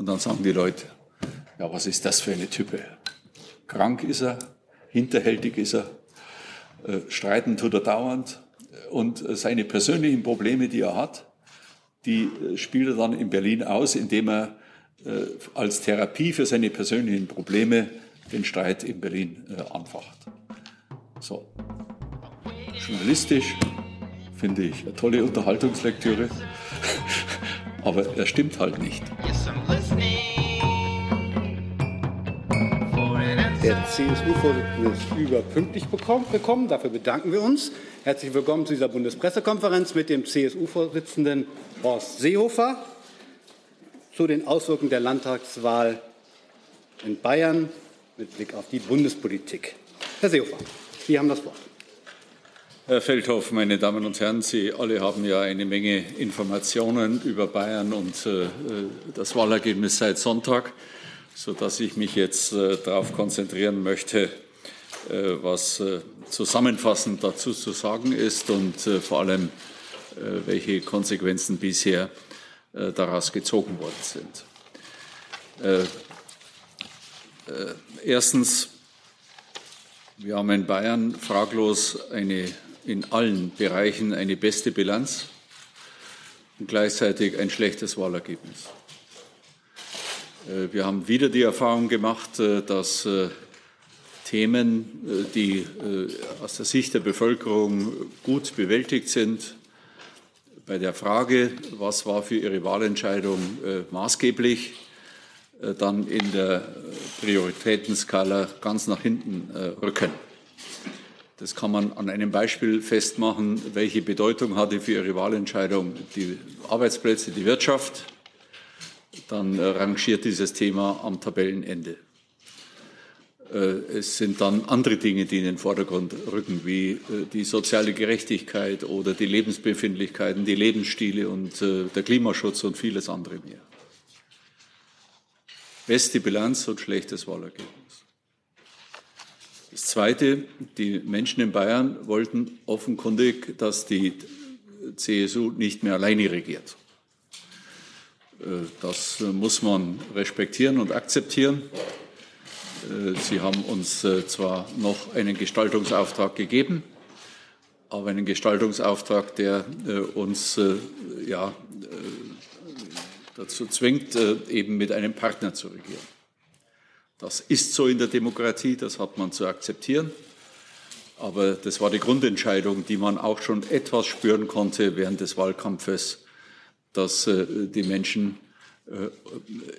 Und dann sagen die Leute, ja, was ist das für eine Type? Krank ist er, hinterhältig ist er, äh, streiten tut er dauernd und äh, seine persönlichen Probleme, die er hat, die äh, spielt er dann in Berlin aus, indem er als Therapie für seine persönlichen Probleme den Streit in Berlin anfacht. So. Journalistisch finde ich eine tolle Unterhaltungslektüre, aber er stimmt halt nicht. Der CSU-Vorsitzende ist überpünktlich bekommen. Dafür bedanken wir uns. Herzlich willkommen zu dieser Bundespressekonferenz mit dem CSU-Vorsitzenden Horst Seehofer zu den Auswirkungen der Landtagswahl in Bayern mit Blick auf die Bundespolitik. Herr Seehofer, Sie haben das Wort. Herr Feldhoff, meine Damen und Herren, Sie alle haben ja eine Menge Informationen über Bayern und äh, das Wahlergebnis seit Sonntag sodass ich mich jetzt äh, darauf konzentrieren möchte, äh, was äh, zusammenfassend dazu zu sagen ist und vor allem, welche Konsequenzen bisher daraus gezogen worden sind. Erstens, wir haben in Bayern fraglos eine, in allen Bereichen eine beste Bilanz und gleichzeitig ein schlechtes Wahlergebnis. Äh, wir haben wieder die Erfahrung gemacht, äh, dass äh, Themen, die aus der Sicht der Bevölkerung gut bewältigt sind, bei der Frage, was war für Ihre Wahlentscheidung maßgeblich, dann in der Prioritätenskala ganz nach hinten rücken. Das kann man an einem Beispiel festmachen, welche Bedeutung hatte für Ihre Wahlentscheidung die Arbeitsplätze, die Wirtschaft, dann äh, rangiert dieses Thema am Tabellenende. Äh, es sind dann andere Dinge, die in den Vordergrund rücken, wie äh, die soziale Gerechtigkeit oder die Lebensbefindlichkeiten, die Lebensstile und der Klimaschutz und vieles andere mehr. Beste Bilanz und schlechtes Wahlergebnis. Das Zweite, die Menschen in Bayern wollten offenkundig, dass die CSU nicht mehr alleine regiert. Äh, das äh, muss man respektieren und akzeptieren. Äh, Sie haben uns zwar noch einen Gestaltungsauftrag gegeben, aber einen Gestaltungsauftrag, der uns ja, dazu zwingt, eben mit einem Partner zu regieren. Das ist so in der Demokratie, das hat man zu akzeptieren. Aber das war die Grundentscheidung, die man auch schon etwas spüren konnte während des Wahlkampfes dass äh, die Menschen äh,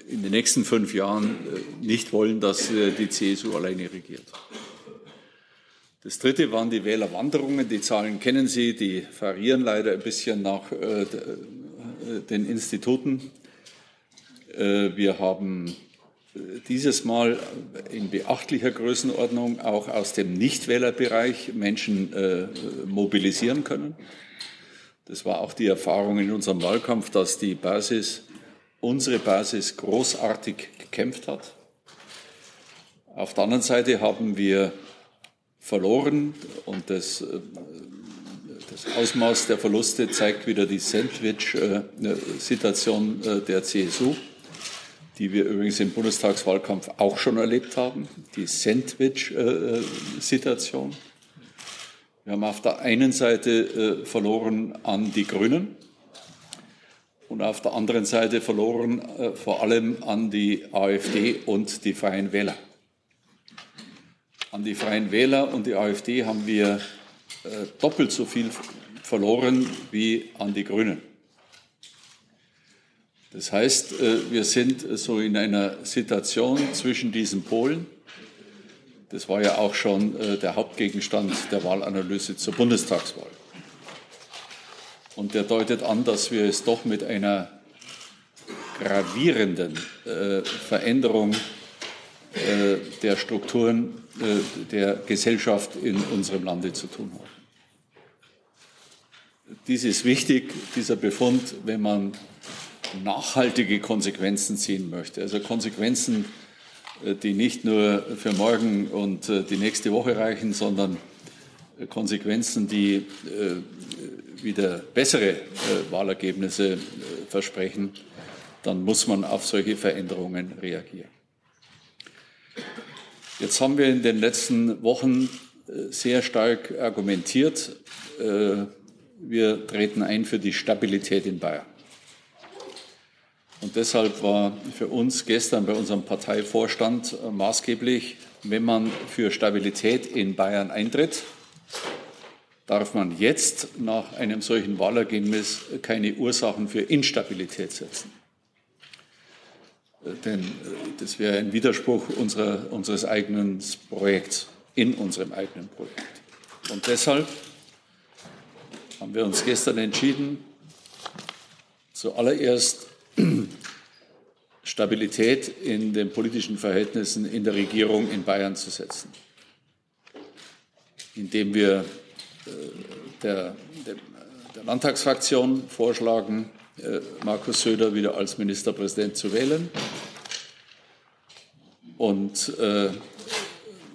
in den nächsten fünf Jahren äh, nicht wollen, dass die CSU alleine regiert. Das dritte waren die Wählerwanderungen. Die Zahlen kennen Sie, die variieren leider ein bisschen nach den Instituten. Wir haben dieses Mal in beachtlicher Größenordnung auch aus dem Nichtwählerbereich Menschen mobilisieren können. Das war auch die Erfahrung in unserem Wahlkampf, dass die Basis, unsere Basis großartig gekämpft hat. Auf der anderen Seite haben wir verloren und das, äh, das Ausmaß der Verluste zeigt wieder die Sandwich-Situation äh, der CSU, die wir übrigens im Bundestagswahlkampf auch schon erlebt haben, die Sandwich-Situation. Wir haben auf der einen Seite äh, verloren an die Grünen und auf der anderen Seite verloren äh, vor allem an die AfD und die Freien Wähler. An die Freien Wähler und die AfD haben wir äh, doppelt so viel verloren wie an die Grünen. Das heißt, äh, wir sind so in einer Situation zwischen diesen Polen das war ja auch schon äh, der Hauptgegenstand der Wahlanalyse zur Bundestagswahl. Und der deutet an, dass wir es doch mit einer gravierenden äh, Veränderung äh, der Strukturen der Gesellschaft in unserem Lande zu tun haben. Dies ist wichtig, dieser Befund, wenn man nachhaltige Konsequenzen ziehen möchte. Also Konsequenzen, die nicht nur für morgen und äh, die nächste Woche reichen, sondern äh, Konsequenzen, die wieder bessere Wahlergebnisse versprechen, dann muss man auf solche Veränderungen reagieren. Jetzt haben wir in den letzten Wochen äh, sehr stark argumentiert, äh, wir treten ein für die Stabilität in Bayern. Und deshalb war für uns gestern bei unserem Parteivorstand äh, maßgeblich, wenn man für Stabilität in Bayern eintritt, darf man jetzt nach einem solchen Wahlergebnis keine Ursachen für Instabilität setzen. Denn äh, das wäre ein Widerspruch unserer, unseres eigenen Projekts, in unserem eigenen Projekt. Und deshalb haben wir uns gestern entschieden, zuallererst Stabilität in den politischen Verhältnissen in der Regierung in Bayern zu setzen, indem wir äh, der, der, Landtagsfraktion vorschlagen, äh, Markus Söder wieder als Ministerpräsident zu wählen und äh,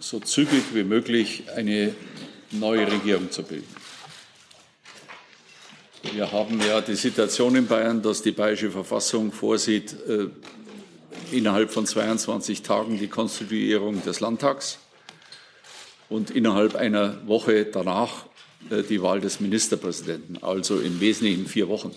so zügig wie möglich eine neue Regierung zu bilden. Wir haben ja die Situation in Bayern, dass die bayerische Verfassung vorsieht, äh, innerhalb von 22 Tagen die Konstituierung des Landtags und innerhalb einer Woche danach äh, die Wahl des Ministerpräsidenten, also im Wesentlichen vier Wochen.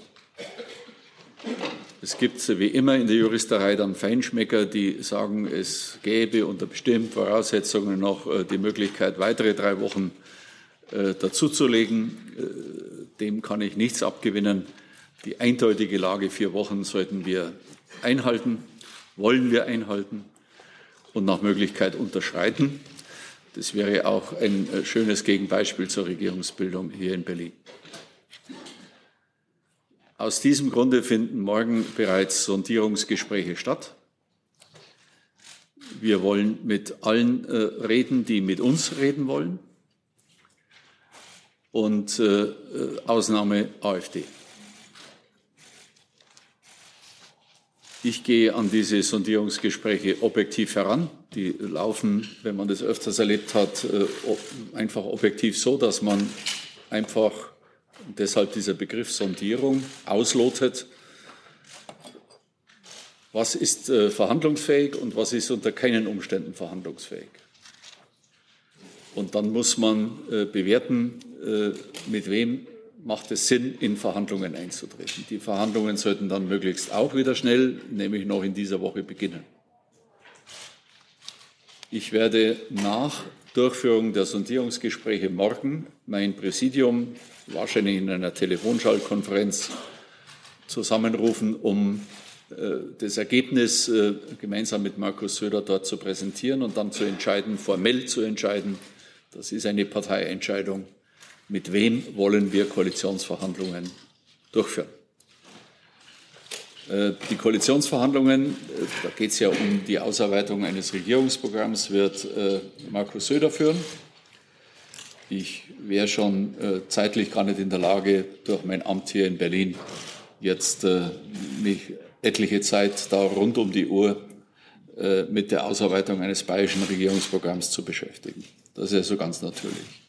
Es gibt wie immer in der Juristerei dann Feinschmecker, die sagen, es gäbe unter bestimmten Voraussetzungen noch äh, die Möglichkeit, weitere drei Wochen äh, dazuzulegen. Äh, dem kann ich nichts abgewinnen. Die eindeutige Lage vier Wochen sollten wir einhalten, wollen wir einhalten und nach Möglichkeit unterschreiten. Das wäre auch ein schönes Gegenbeispiel zur Regierungsbildung hier in Berlin. Aus diesem Grunde finden morgen bereits Sondierungsgespräche statt. Wir wollen mit allen äh, reden, die mit uns reden wollen. Und äh, äh Ausnahme AfD. Ich gehe an diese Sondierungsgespräche objektiv heran. Die laufen, wenn man das öfters erlebt hat, äh, einfach objektiv so, dass man einfach deshalb dieser Begriff Sondierung auslotet, was ist äh, verhandlungsfähig und was ist unter keinen Umständen verhandlungsfähig. Und dann muss man äh, bewerten, äh, mit wem macht es Sinn, in Verhandlungen einzutreten. Die Verhandlungen sollten dann möglichst auch wieder schnell, nämlich noch in dieser Woche beginnen. Ich werde nach Durchführung der Sondierungsgespräche morgen mein Präsidium wahrscheinlich in einer Telefonschallkonferenz zusammenrufen, um äh, das Ergebnis äh, gemeinsam mit Markus Söder dort zu präsentieren und dann zu entscheiden, formell zu entscheiden. Das ist eine Parteientscheidung. Mit wem wollen wir Koalitionsverhandlungen durchführen? Äh, die Koalitionsverhandlungen, da geht es ja um die Ausarbeitung eines Regierungsprogramms, wird Markus Söder führen. Ich wäre schon äh, zeitlich gar nicht in der Lage, durch mein Amt hier in Berlin jetzt äh, mich etliche Zeit da rund um die Uhr äh, mit der Ausarbeitung eines bayerischen Regierungsprogramms zu beschäftigen. Das ist ja so ganz natürlich.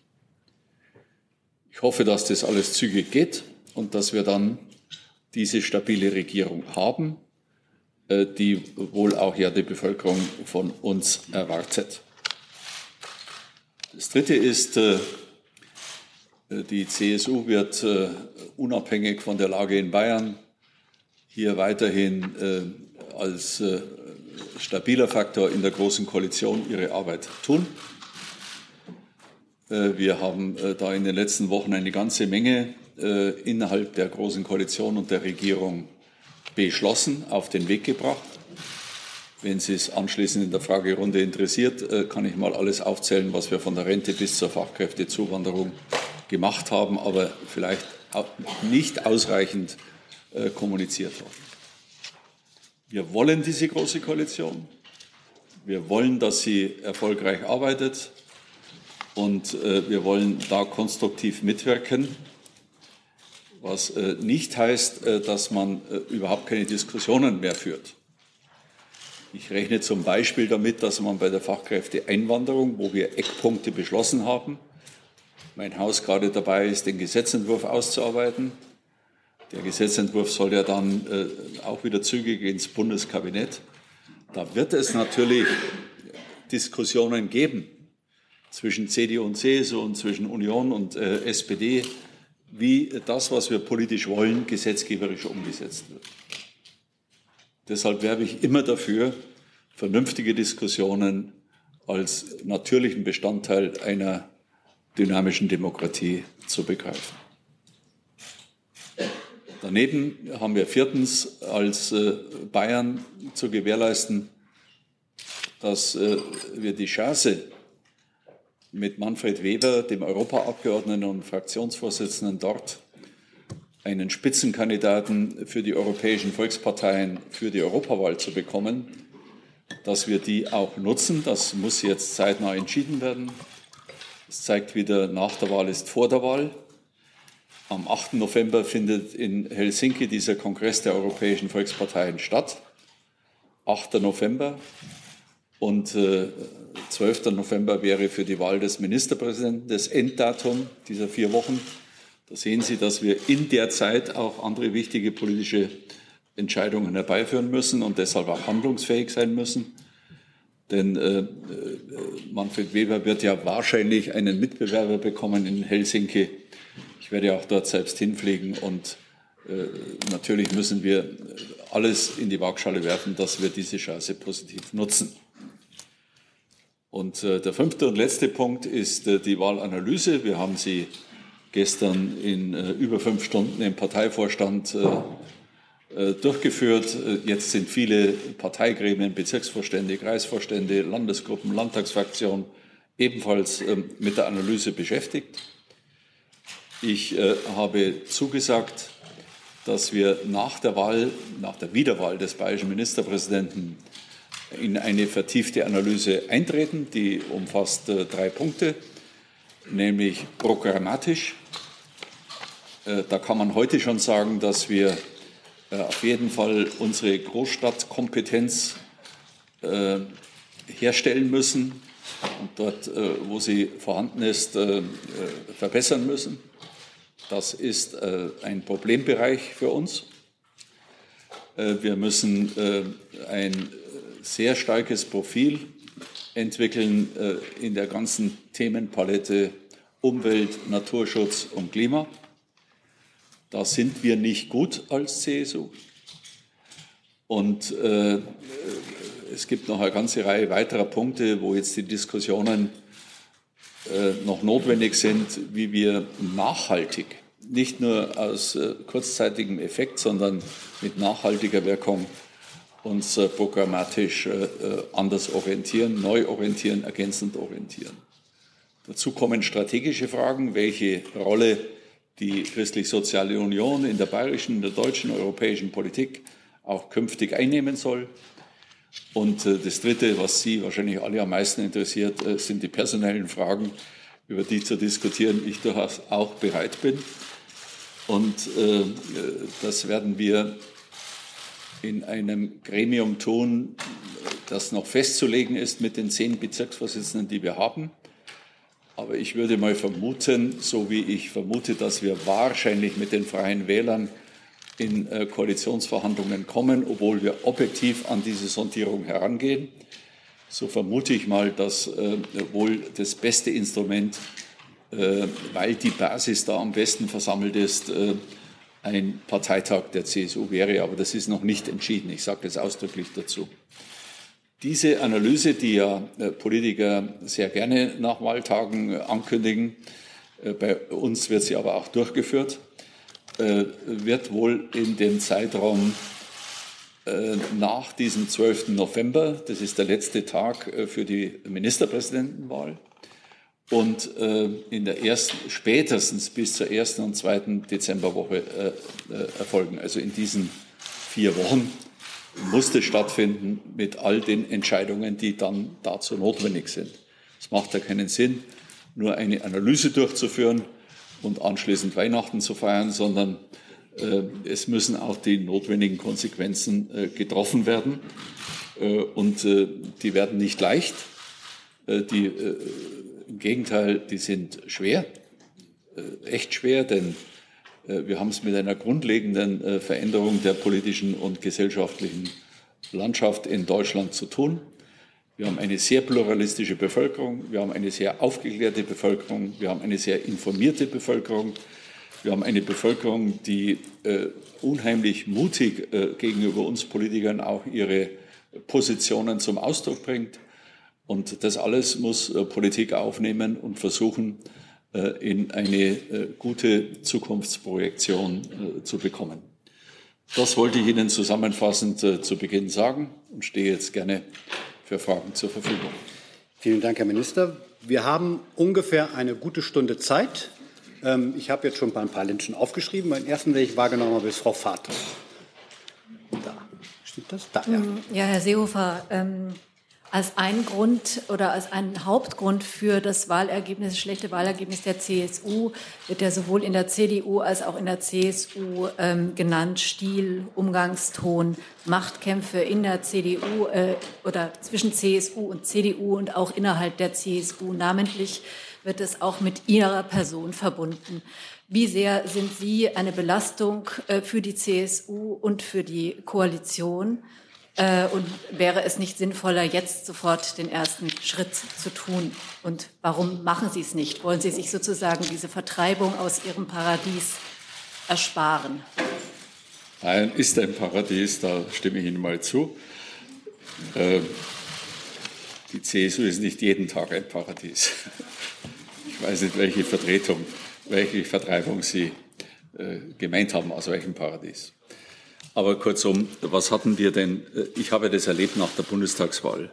Ich hoffe, dass das alles zügig geht und dass wir dann diese stabile Regierung haben, äh, die wohl auch ja die Bevölkerung von uns erwartet. Das Dritte ist, äh, die CSU wird äh, unabhängig von der Lage in Bayern hier weiterhin äh, als stabiler Faktor in der Großen Koalition ihre Arbeit tun. Wir haben da in den letzten Wochen eine ganze Menge innerhalb der Großen Koalition und der Regierung beschlossen, auf den Weg gebracht. Wenn Sie es anschließend in der Fragerunde interessiert, äh, kann ich mal alles aufzählen, was wir von der Rente bis zur Fachkräftezuwanderung gemacht haben, aber vielleicht nicht ausreichend äh, kommuniziert worden. Wir wollen diese große Koalition. Wir wollen, dass sie erfolgreich arbeitet. Und äh, wir wollen da konstruktiv mitwirken, was nicht heißt, dass man überhaupt keine Diskussionen mehr führt. Ich rechne zum Beispiel damit, dass man bei der Fachkräfteeinwanderung, wo wir Eckpunkte beschlossen haben, mein Haus gerade dabei ist, den Gesetzentwurf auszuarbeiten, Der Gesetzentwurf soll ja dann äh, auch wieder zügig ins Bundeskabinett. Da wird es natürlich Diskussionen geben zwischen CDU und CSU und zwischen Union und äh, SPD, wie das, was wir politisch wollen, gesetzgeberisch umgesetzt wird. Deshalb werbe ich immer dafür, vernünftige Diskussionen als natürlichen Bestandteil einer dynamischen Demokratie zu begreifen. Daneben haben wir viertens als äh, Bayern zu gewährleisten, dass äh, wir die Chance mit Manfred Weber, dem Europaabgeordneten und Fraktionsvorsitzenden dort, einen Spitzenkandidaten für die europäischen Volksparteien für die Europawahl zu bekommen, dass wir die auch nutzen. Das muss jetzt zeitnah entschieden werden. Es zeigt wieder, nach der Wahl ist vor der Wahl. Am 8. November findet in Helsinki dieser Kongress der europäischen Volksparteien statt. 8. November. Und äh, 12. November wäre für die Wahl des Ministerpräsidenten das Enddatum dieser vier Wochen. Da sehen Sie, dass wir in der Zeit auch andere wichtige politische Entscheidungen herbeiführen müssen und deshalb auch handlungsfähig sein müssen. Denn äh, äh, Manfred Weber wird ja wahrscheinlich einen Mitbewerber bekommen in Helsinki. Ich werde auch dort selbst hinfliegen und äh, natürlich müssen wir alles in die Waagschale werfen, dass wir diese Chance positiv nutzen. Und äh, der fünfte und letzte Punkt ist äh, die Wahlanalyse. Wir haben sie gestern in äh, über fünf Stunden im Parteivorstand durchgeführt. Jetzt sind viele Parteigremien, Bezirksvorstände, Kreisvorstände, Landesgruppen, Landtagsfraktionen ebenfalls ähm, mit der Analyse beschäftigt. Ich habe zugesagt, dass wir nach der Wahl, nach der Wiederwahl des bayerischen Ministerpräsidenten in eine vertiefte Analyse eintreten. Die umfasst drei Punkte nämlich programmatisch. Äh, da kann man heute schon sagen, dass wir äh, auf jeden Fall unsere Großstadtkompetenz äh, herstellen müssen und dort, wo sie vorhanden ist, verbessern müssen. Das ist ein Problembereich für uns. Wir müssen ein sehr starkes Profil entwickeln äh, in der ganzen Themenpalette Umwelt, Naturschutz und Klima. Da sind wir nicht gut als CSU. Und äh, es gibt noch eine ganze Reihe weiterer Punkte, wo jetzt die Diskussionen äh, noch notwendig sind, wie wir nachhaltig, nicht nur aus äh, kurzzeitigem Effekt, sondern mit nachhaltiger Wirkung uns äh, programmatisch äh, äh, anders orientieren, neu orientieren, ergänzend orientieren. Dazu kommen strategische Fragen, welche Rolle die Christlich-Soziale Union in der bayerischen, in der deutschen, europäischen Politik auch künftig einnehmen soll. Und das Dritte, was Sie wahrscheinlich alle am meisten interessiert, sind die personellen Fragen, über die zu diskutieren ich durchaus auch bereit bin. Und das werden wir in einem Gremium tun, das noch festzulegen ist mit den zehn Bezirksvorsitzenden, die wir haben. Aber ich würde mal vermuten, so wie ich vermute, dass wir wahrscheinlich mit den Freien Wählern in äh, Koalitionsverhandlungen kommen, obwohl wir objektiv an diese Sondierung herangehen. So vermute ich mal, dass äh, wohl das beste Instrument, äh, weil die Basis da am besten versammelt ist, ein Parteitag der CSU wäre, aber das ist noch nicht entschieden. Ich sage das ausdrücklich dazu. Diese Analyse, die ja äh, Politiker sehr gerne nach Wahltagen äh, ankündigen, äh, bei uns wird sie aber auch durchgeführt, wird wohl in dem Zeitraum nach diesem 12. November, das ist der letzte Tag für die Ministerpräsidentenwahl, und äh, in der ersten, spätestens bis zur ersten und zweiten Dezemberwoche äh, äh, erfolgen. Also in diesen vier Wochen musste stattfinden mit all den Entscheidungen, die dann dazu notwendig sind. Es macht ja keinen Sinn, nur eine Analyse durchzuführen und anschließend Weihnachten zu feiern, sondern äh, es müssen auch die notwendigen Konsequenzen äh, getroffen werden. Äh, und äh, die werden nicht leicht. Äh, die im Gegenteil, die sind schwer, äh, echt schwer, denn wir haben es mit einer grundlegenden Veränderung der politischen und gesellschaftlichen Landschaft in Deutschland zu tun. Wir haben eine sehr pluralistische Bevölkerung, wir haben eine sehr aufgeklärte Bevölkerung, wir haben eine sehr informierte Bevölkerung, wir haben eine Bevölkerung, die äh, unheimlich mutig äh, gegenüber uns Politikern auch ihre Positionen zum Ausdruck bringt. Und das alles muss äh, Politik aufnehmen und versuchen, äh, in eine äh, gute Zukunftsprojektion zu bekommen. Das wollte ich Ihnen zusammenfassend zu Beginn sagen und stehe jetzt gerne für Fragen zur Verfügung. Vielen Dank, Herr Minister. Wir haben ungefähr eine gute Stunde Zeit. Ähm, ich habe jetzt schon ein paar Menschen aufgeschrieben. Meinen ersten, den ich wahrgenommen habe, ist Frau Vater. Da. Stimmt das? Da, ja. Ja, Herr Seehofer, ähm, als ein Grund oder als ein Hauptgrund für das Wahlergebnis, das schlechte Wahlergebnis der CSU wird ja sowohl in der CDU als auch in der CSU ähm, genannt Stil, Umgangston, Machtkämpfe in der CDU äh, oder zwischen CSU und CDU und auch innerhalb der CSU. Namentlich wird es auch mit Ihrer Person verbunden. Wie sehr sind Sie eine Belastung äh, für die CSU und für die Koalition? Äh, und wäre es nicht sinnvoller, jetzt sofort den ersten Schritt zu tun? Und warum machen Sie es nicht? Wollen Sie sich sozusagen diese Vertreibung aus Ihrem Paradies ersparen? Bayern ist ein Paradies, da stimme ich Ihnen mal zu. Äh, die CSU ist nicht jeden Tag ein Paradies. Ich weiß nicht, welche Vertretung, welche Vertreibung Sie äh, gemeint haben, aus welchem Paradies. Aber kurzum, was hatten wir denn? Ich habe das erlebt nach der Bundestagswahl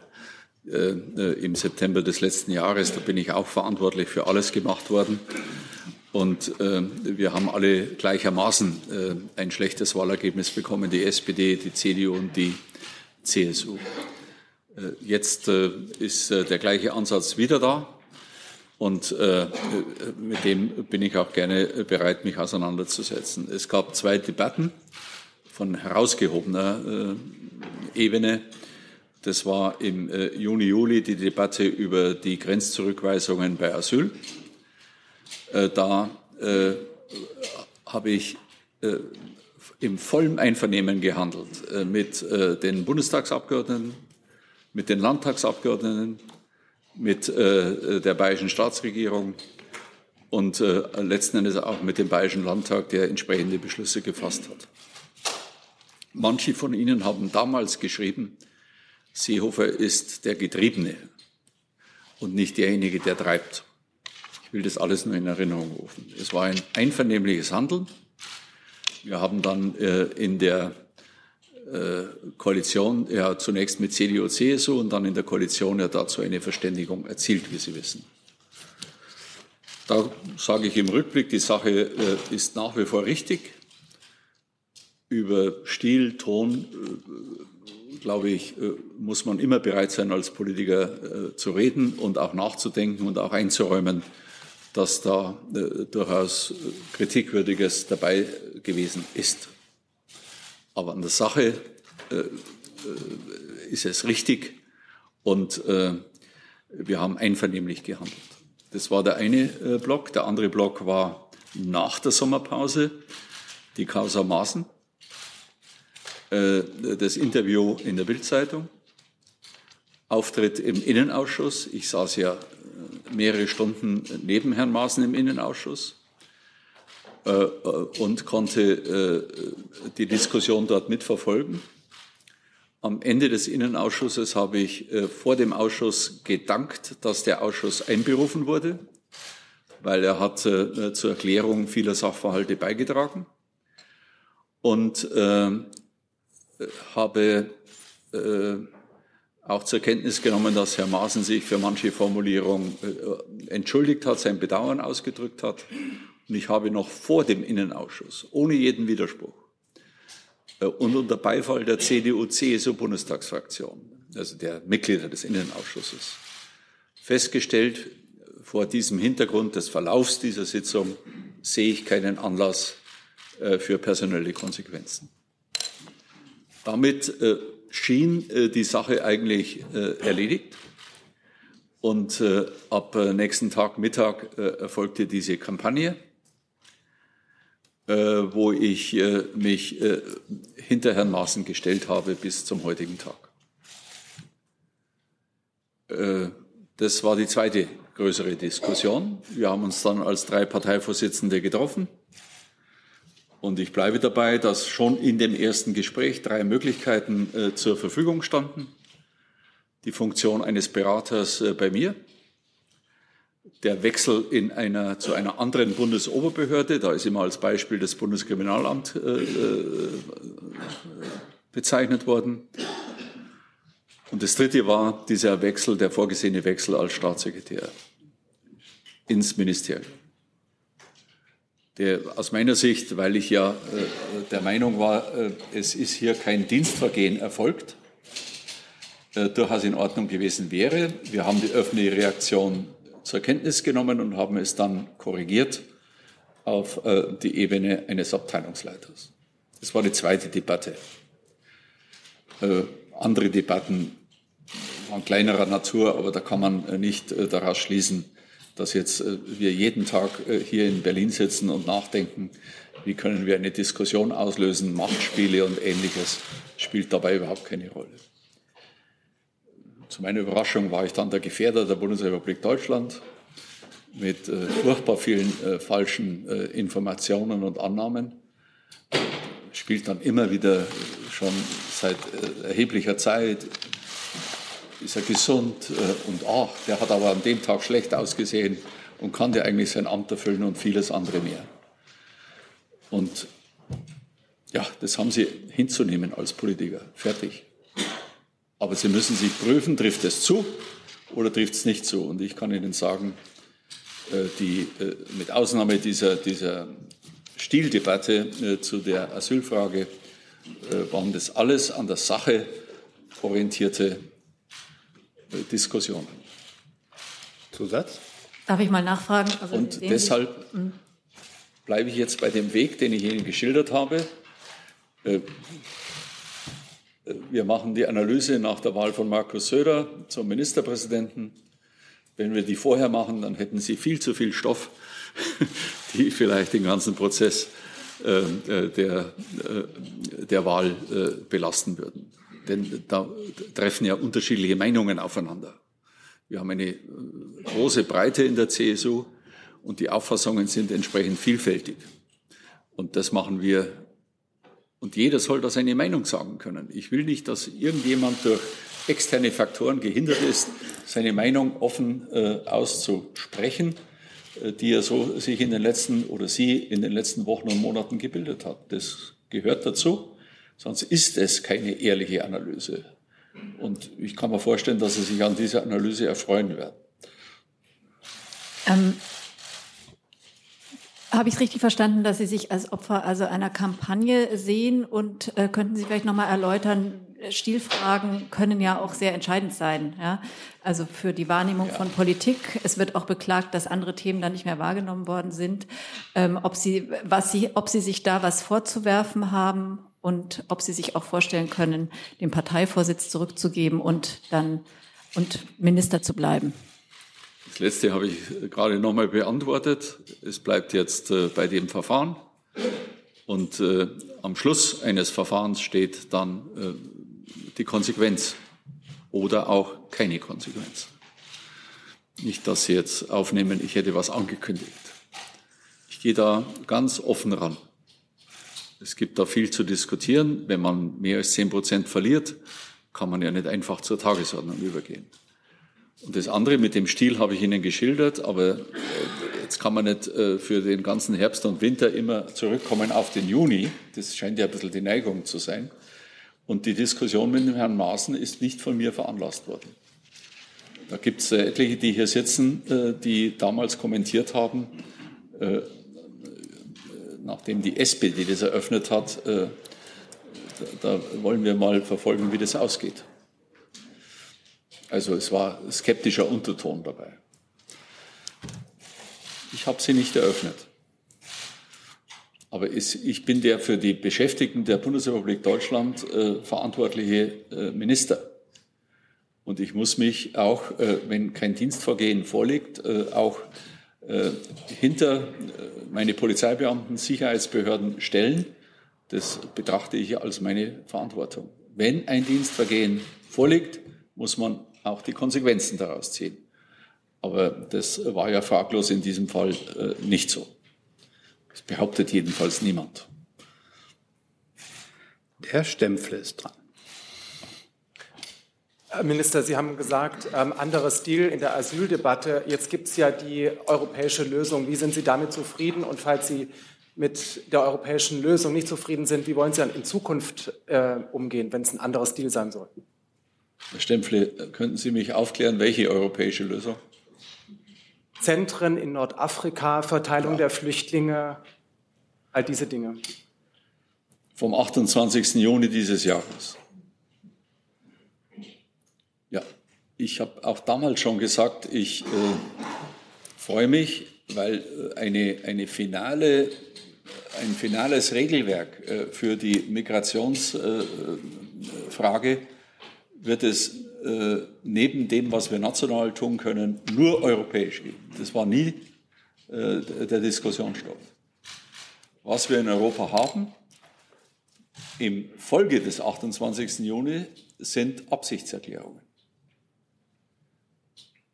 äh, äh, im September des letzten Jahres. Da bin ich auch verantwortlich für alles gemacht worden. Und äh, wir haben alle gleichermaßen äh, ein schlechtes Wahlergebnis bekommen, die SPD, die CDU und die CSU. Äh, jetzt äh, ist der gleiche Ansatz wieder da. Und mit dem bin ich auch gerne bereit, mich auseinanderzusetzen. Es gab zwei Debatten von herausgehobener äh, Ebene. Das war im äh, Juni, Juli die Debatte über die Grenzzurückweisungen bei Asyl. Äh, da habe ich im vollen Einvernehmen gehandelt mit den Bundestagsabgeordneten, mit den Landtagsabgeordneten, mit der bayerischen Staatsregierung und letzten Endes auch mit dem bayerischen Landtag, der entsprechende Beschlüsse gefasst hat. Manche von Ihnen haben damals geschrieben, Seehofer ist der Getriebene und nicht derjenige, der treibt. Ich will das alles nur in Erinnerung rufen. Es war ein einvernehmliches Handeln. Wir haben dann äh, in der äh, Koalition ja zunächst mit CDU, CSU und dann in der Koalition ja dazu eine Verständigung erzielt, wie Sie wissen. Da sage ich im Rückblick, die Sache äh, ist nach wie vor richtig über Stil, Ton, äh, glaube ich, äh, muss man immer bereit sein, als Politiker äh, zu reden und auch nachzudenken und auch einzuräumen, dass da durchaus Kritikwürdiges dabei gewesen ist. Aber an der Sache ist es richtig und wir haben einvernehmlich gehandelt. Das war der eine Block. Der andere Block war nach der Sommerpause die Causa Maaßen. Äh, das Interview in der Bildzeitung, Auftritt im Innenausschuss. Ich saß ja äh, mehrere Stunden neben Herrn Maaßen im Innenausschuss äh, und konnte die Diskussion dort mitverfolgen. Am Ende des Innenausschusses habe ich vor dem Ausschuss gedankt, dass der Ausschuss einberufen wurde, weil er hat zur Erklärung vieler Sachverhalte beigetragen. Und habe äh, auch zur Kenntnis genommen, dass Herr Maaßen sich für manche Formulierung äh, entschuldigt hat, sein Bedauern ausgedrückt hat. Und ich habe noch vor dem Innenausschuss, ohne jeden Widerspruch äh, und unter Beifall der CDU-CSU-Bundestagsfraktion, also der Mitglieder des Innenausschusses, festgestellt, vor diesem Hintergrund des Verlaufs dieser Sitzung sehe ich keinen Anlass äh, für personelle Konsequenzen. Damit äh, schien äh, die Sache eigentlich äh, erledigt. Und äh, ab äh, nächsten Tag Mittag erfolgte diese Kampagne. wo ich mich hinter Herrn Maaßen gestellt habe bis zum heutigen Tag. Das war die zweite größere Diskussion. Wir haben uns dann als drei Parteivorsitzende getroffen. Und ich bleibe dabei, dass schon in dem ersten Gespräch drei Möglichkeiten äh, zur Verfügung standen. Die Funktion eines Beraters äh, bei mir, der Wechsel in einer, zu einer anderen Bundesoberbehörde, da ist immer als Beispiel das Bundeskriminalamt äh, äh bezeichnet worden. Und das dritte war dieser Wechsel, der vorgesehene Wechsel als Staatssekretär ins Ministerium. Der, aus meiner Sicht, weil ich ja äh, der Meinung war, äh, es ist hier kein Dienstvergehen erfolgt, äh, durchaus in Ordnung gewesen wäre. Wir haben die öffentliche Reaktion zur Kenntnis genommen und haben es dann korrigiert auf die Ebene eines Abteilungsleiters. Das war die zweite Debatte. Andere Debatten waren kleinerer Natur, aber da kann man nicht daraus schließen, dass jetzt äh, wir jeden Tag hier in Berlin sitzen und nachdenken, wie können wir eine Diskussion auslösen, Machtspiele und ähnliches spielt dabei überhaupt keine Rolle. Zu meiner Überraschung war ich dann der Gefährder der Bundesrepublik Deutschland mit äh, furchtbar vielen äh, falschen äh, Informationen und Annahmen. Spielt dann immer wieder schon seit erheblicher Zeit ist er gesund äh, und ach, der hat aber an dem Tag schlecht ausgesehen und kann der eigentlich sein Amt erfüllen und vieles andere mehr. Und ja, das haben Sie hinzunehmen als Politiker. Fertig. Aber Sie müssen sich prüfen, trifft es zu oder trifft es nicht zu. Und ich kann Ihnen sagen, äh, die, äh, mit Ausnahme dieser, dieser Stildebatte zu der Asylfrage waren das alles an der Sache orientierte Diskussionen. Zusatz? Darf ich mal nachfragen? Also Und deshalb hm. bleibe ich jetzt bei dem Weg, den ich Ihnen geschildert habe. Äh, äh, wir machen die Analyse nach der Wahl von Markus Söder zum Ministerpräsidenten. Wenn wir die vorher machen, dann hätten Sie viel zu viel Stoff, die vielleicht den ganzen Prozess äh, der, der Wahl belasten würden. Denn da treffen ja unterschiedliche Meinungen aufeinander. Wir haben eine äh, große Breite in der CSU und die Auffassungen sind entsprechend vielfältig. Und das machen wir. Und jeder soll da seine Meinung sagen können. Ich will nicht, dass irgendjemand durch externe Faktoren gehindert ist, seine Meinung offen äh, auszusprechen, äh, die er so sich in den letzten oder sie in den letzten Wochen und Monaten gebildet hat. Das gehört dazu. Sonst ist es keine ehrliche Analyse. Und ich kann mir vorstellen, dass Sie sich an dieser Analyse erfreuen werden. Ähm, Habe ich es richtig verstanden, dass Sie sich als Opfer also einer Kampagne sehen? Und äh, könnten Sie vielleicht nochmal erläutern, Stilfragen können ja auch sehr entscheidend sein, ja? also für die Wahrnehmung ja. von Politik. Es wird auch beklagt, dass andere Themen dann nicht mehr wahrgenommen worden sind. Ähm, ob Sie, was Sie, ob Sie sich da was vorzuwerfen haben und ob Sie sich auch vorstellen können, den Parteivorsitz zurückzugeben und dann und Minister zu bleiben. Das letzte habe ich gerade noch mal beantwortet. Es bleibt jetzt äh, bei dem Verfahren. Und äh, am Schluss eines Verfahrens steht dann äh, die Konsequenz oder auch keine Konsequenz. Nicht, dass Sie jetzt aufnehmen, ich hätte was angekündigt. Ich gehe da ganz offen ran. Es gibt da viel zu diskutieren. Wenn man mehr als zehn Prozent verliert, kann man ja nicht einfach zur Tagesordnung übergehen. Und das andere mit dem Stil habe ich Ihnen geschildert, aber äh, jetzt kann man nicht äh, für den ganzen Herbst und Winter immer zurückkommen auf den Juni. Das scheint ja ein bisschen die Neigung zu sein. Und die Diskussion mit dem Herrn Maaßen ist nicht von mir veranlasst worden. Da gibt es äh, etliche, die hier sitzen, die damals kommentiert haben, nachdem die SPD das eröffnet hat, äh, da wollen wir mal verfolgen, wie das ausgeht. Also es war skeptischer Unterton dabei. Ich habe sie nicht eröffnet. Aber ich bin der für die Beschäftigten der Bundesrepublik Deutschland äh, verantwortliche äh, Minister. Und ich muss mich auch, wenn kein Dienstvergehen vorliegt, auch hinter meine Polizeibeamten, Sicherheitsbehörden stellen. Das betrachte ich als meine Verantwortung. Wenn ein Dienstvergehen vorliegt, muss man auch die Konsequenzen daraus ziehen. Aber das war ja fraglos in diesem Fall äh, nicht so. Das behauptet jedenfalls niemand. Der Stempfle ist dran. Herr Minister, Sie haben gesagt, ähm, anderer Stil in der Asyldebatte. Jetzt gibt es ja die europäische Lösung. Wie sind Sie damit zufrieden? Und falls Sie mit der europäischen Lösung nicht zufrieden sind, wie wollen Sie dann in Zukunft äh, umgehen, wenn es ein anderer Stil sein soll? Herr Stempfle, könnten Sie mich aufklären, welche europäische Lösung? Zentren in Nordafrika, Verteilung ja. der Flüchtlinge, all diese Dinge. Vom 28. Juni dieses Jahres. Ja, ich habe auch damals schon gesagt, ich äh, freue mich, weil äh, eine, eine finale, ein finales Regelwerk äh, für die Migrationsfrage äh, wird es äh, neben dem, was wir national tun können, nur europäisch geben. Das war nie äh, der Diskussionsstoff. Was wir in Europa haben, im Folge des 28. Juni, sind Absichtserklärungen.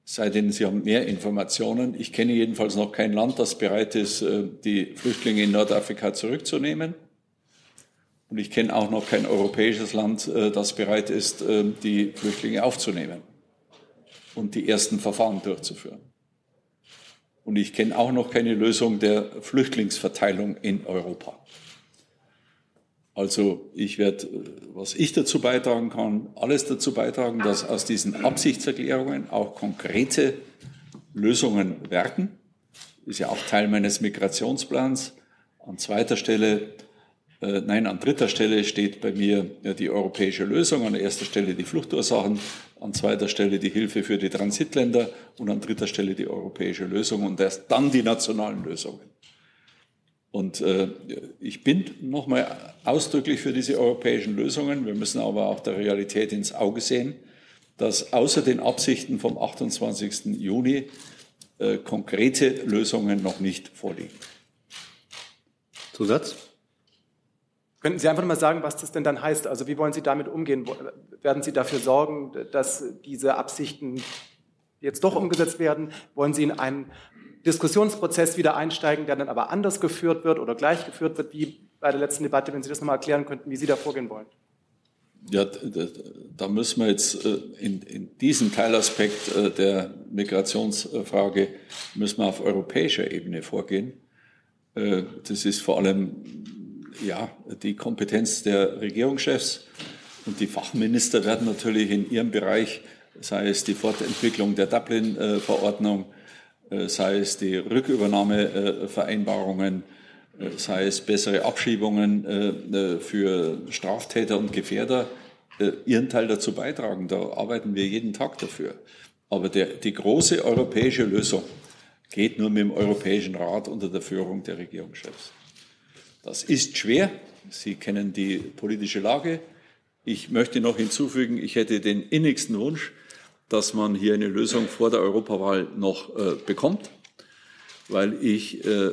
Seitdem Sie haben mehr Informationen. Ich kenne jedenfalls noch kein Land, das bereit ist, äh, die Flüchtlinge in Nordafrika zurückzunehmen. Und ich kenne auch noch kein europäisches Land, äh, das bereit ist, äh, die Flüchtlinge aufzunehmen und die ersten Verfahren durchzuführen. Und ich kenne auch noch keine Lösung der Flüchtlingsverteilung in Europa. Also ich werde, äh, was ich dazu beitragen kann, alles dazu beitragen, dass aus diesen Absichtserklärungen auch konkrete Lösungen werden. Ist ja auch Teil meines Migrationsplans. An zweiter Stelle äh, nein, an dritter Stelle steht bei mir die europäische Lösung, an erster Stelle die Fluchtursachen, an zweiter Stelle die Hilfe für die Transitländer und an dritter Stelle die europäische Lösung und erst dann die nationalen Lösungen. Und äh, ich bin nochmal ausdrücklich für diese europäischen Lösungen. Wir müssen aber auch der Realität ins Auge sehen, dass außer den Absichten vom 28. Juni äh, konkrete Lösungen noch nicht vorliegen. Zusatz? Könnten Sie einfach mal sagen, was das denn dann heißt? Also wie wollen Sie damit umgehen? Werden Sie dafür sorgen, dass diese Absichten jetzt doch umgesetzt werden? Wollen Sie in einen Diskussionsprozess wieder einsteigen, der dann aber anders geführt wird oder gleich geführt wird, wie bei der letzten Debatte, wenn Sie das nochmal erklären könnten, wie Sie da vorgehen wollen? Ja, da müssen wir jetzt äh, in, in diesem Teilaspekt äh, der Migrationsfrage müssen wir auf europäischer Ebene vorgehen. Äh, das ist vor allem ja, die Kompetenz der Regierungschefs und die Fachminister werden natürlich in ihrem Bereich, sei es die Fortentwicklung der Dublin-Verordnung, sei es die Rückübernahmevereinbarungen, äh, sei es bessere Abschiebungen äh, für Straftäter und Gefährder, ihren Teil dazu beitragen. Da arbeiten wir jeden Tag dafür. Aber der, die große europäische Lösung geht nur mit dem Europäischen Rat unter der Führung der Regierungschefs. Das ist schwer. Sie kennen die politische Lage. Ich möchte noch hinzufügen, ich hätte den innigsten Wunsch, dass man hier eine Lösung vor der Europawahl noch äh, bekommt, weil ich äh,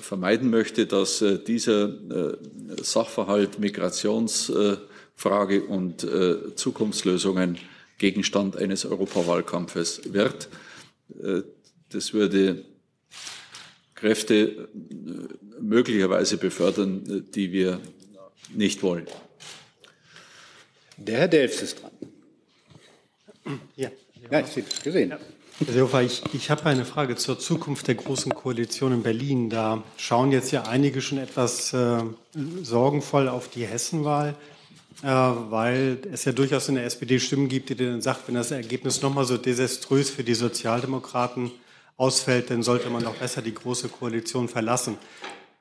vermeiden möchte, dass äh, dieser äh, Sachverhalt Migrationsfrage und äh, Zukunftslösungen Gegenstand eines Europawahlkampfes wird. Äh, das würde Kräfte äh, möglicherweise befördern, äh, die wir nicht wollen. Der Herr Delfs ist dran. Ja, ja ich habe es gesehen. Herr Seehofer, ich, ich habe eine Frage zur Zukunft der Großen Koalition in Berlin. Da schauen jetzt ja einige schon etwas äh, sorgenvoll auf die Hessenwahl, äh, weil es ja durchaus in der SPD Stimmen gibt, die dann sagt, wenn das Ergebnis nochmal so desaströs für die Sozialdemokraten ausfällt, dann sollte man doch besser die Große Koalition verlassen.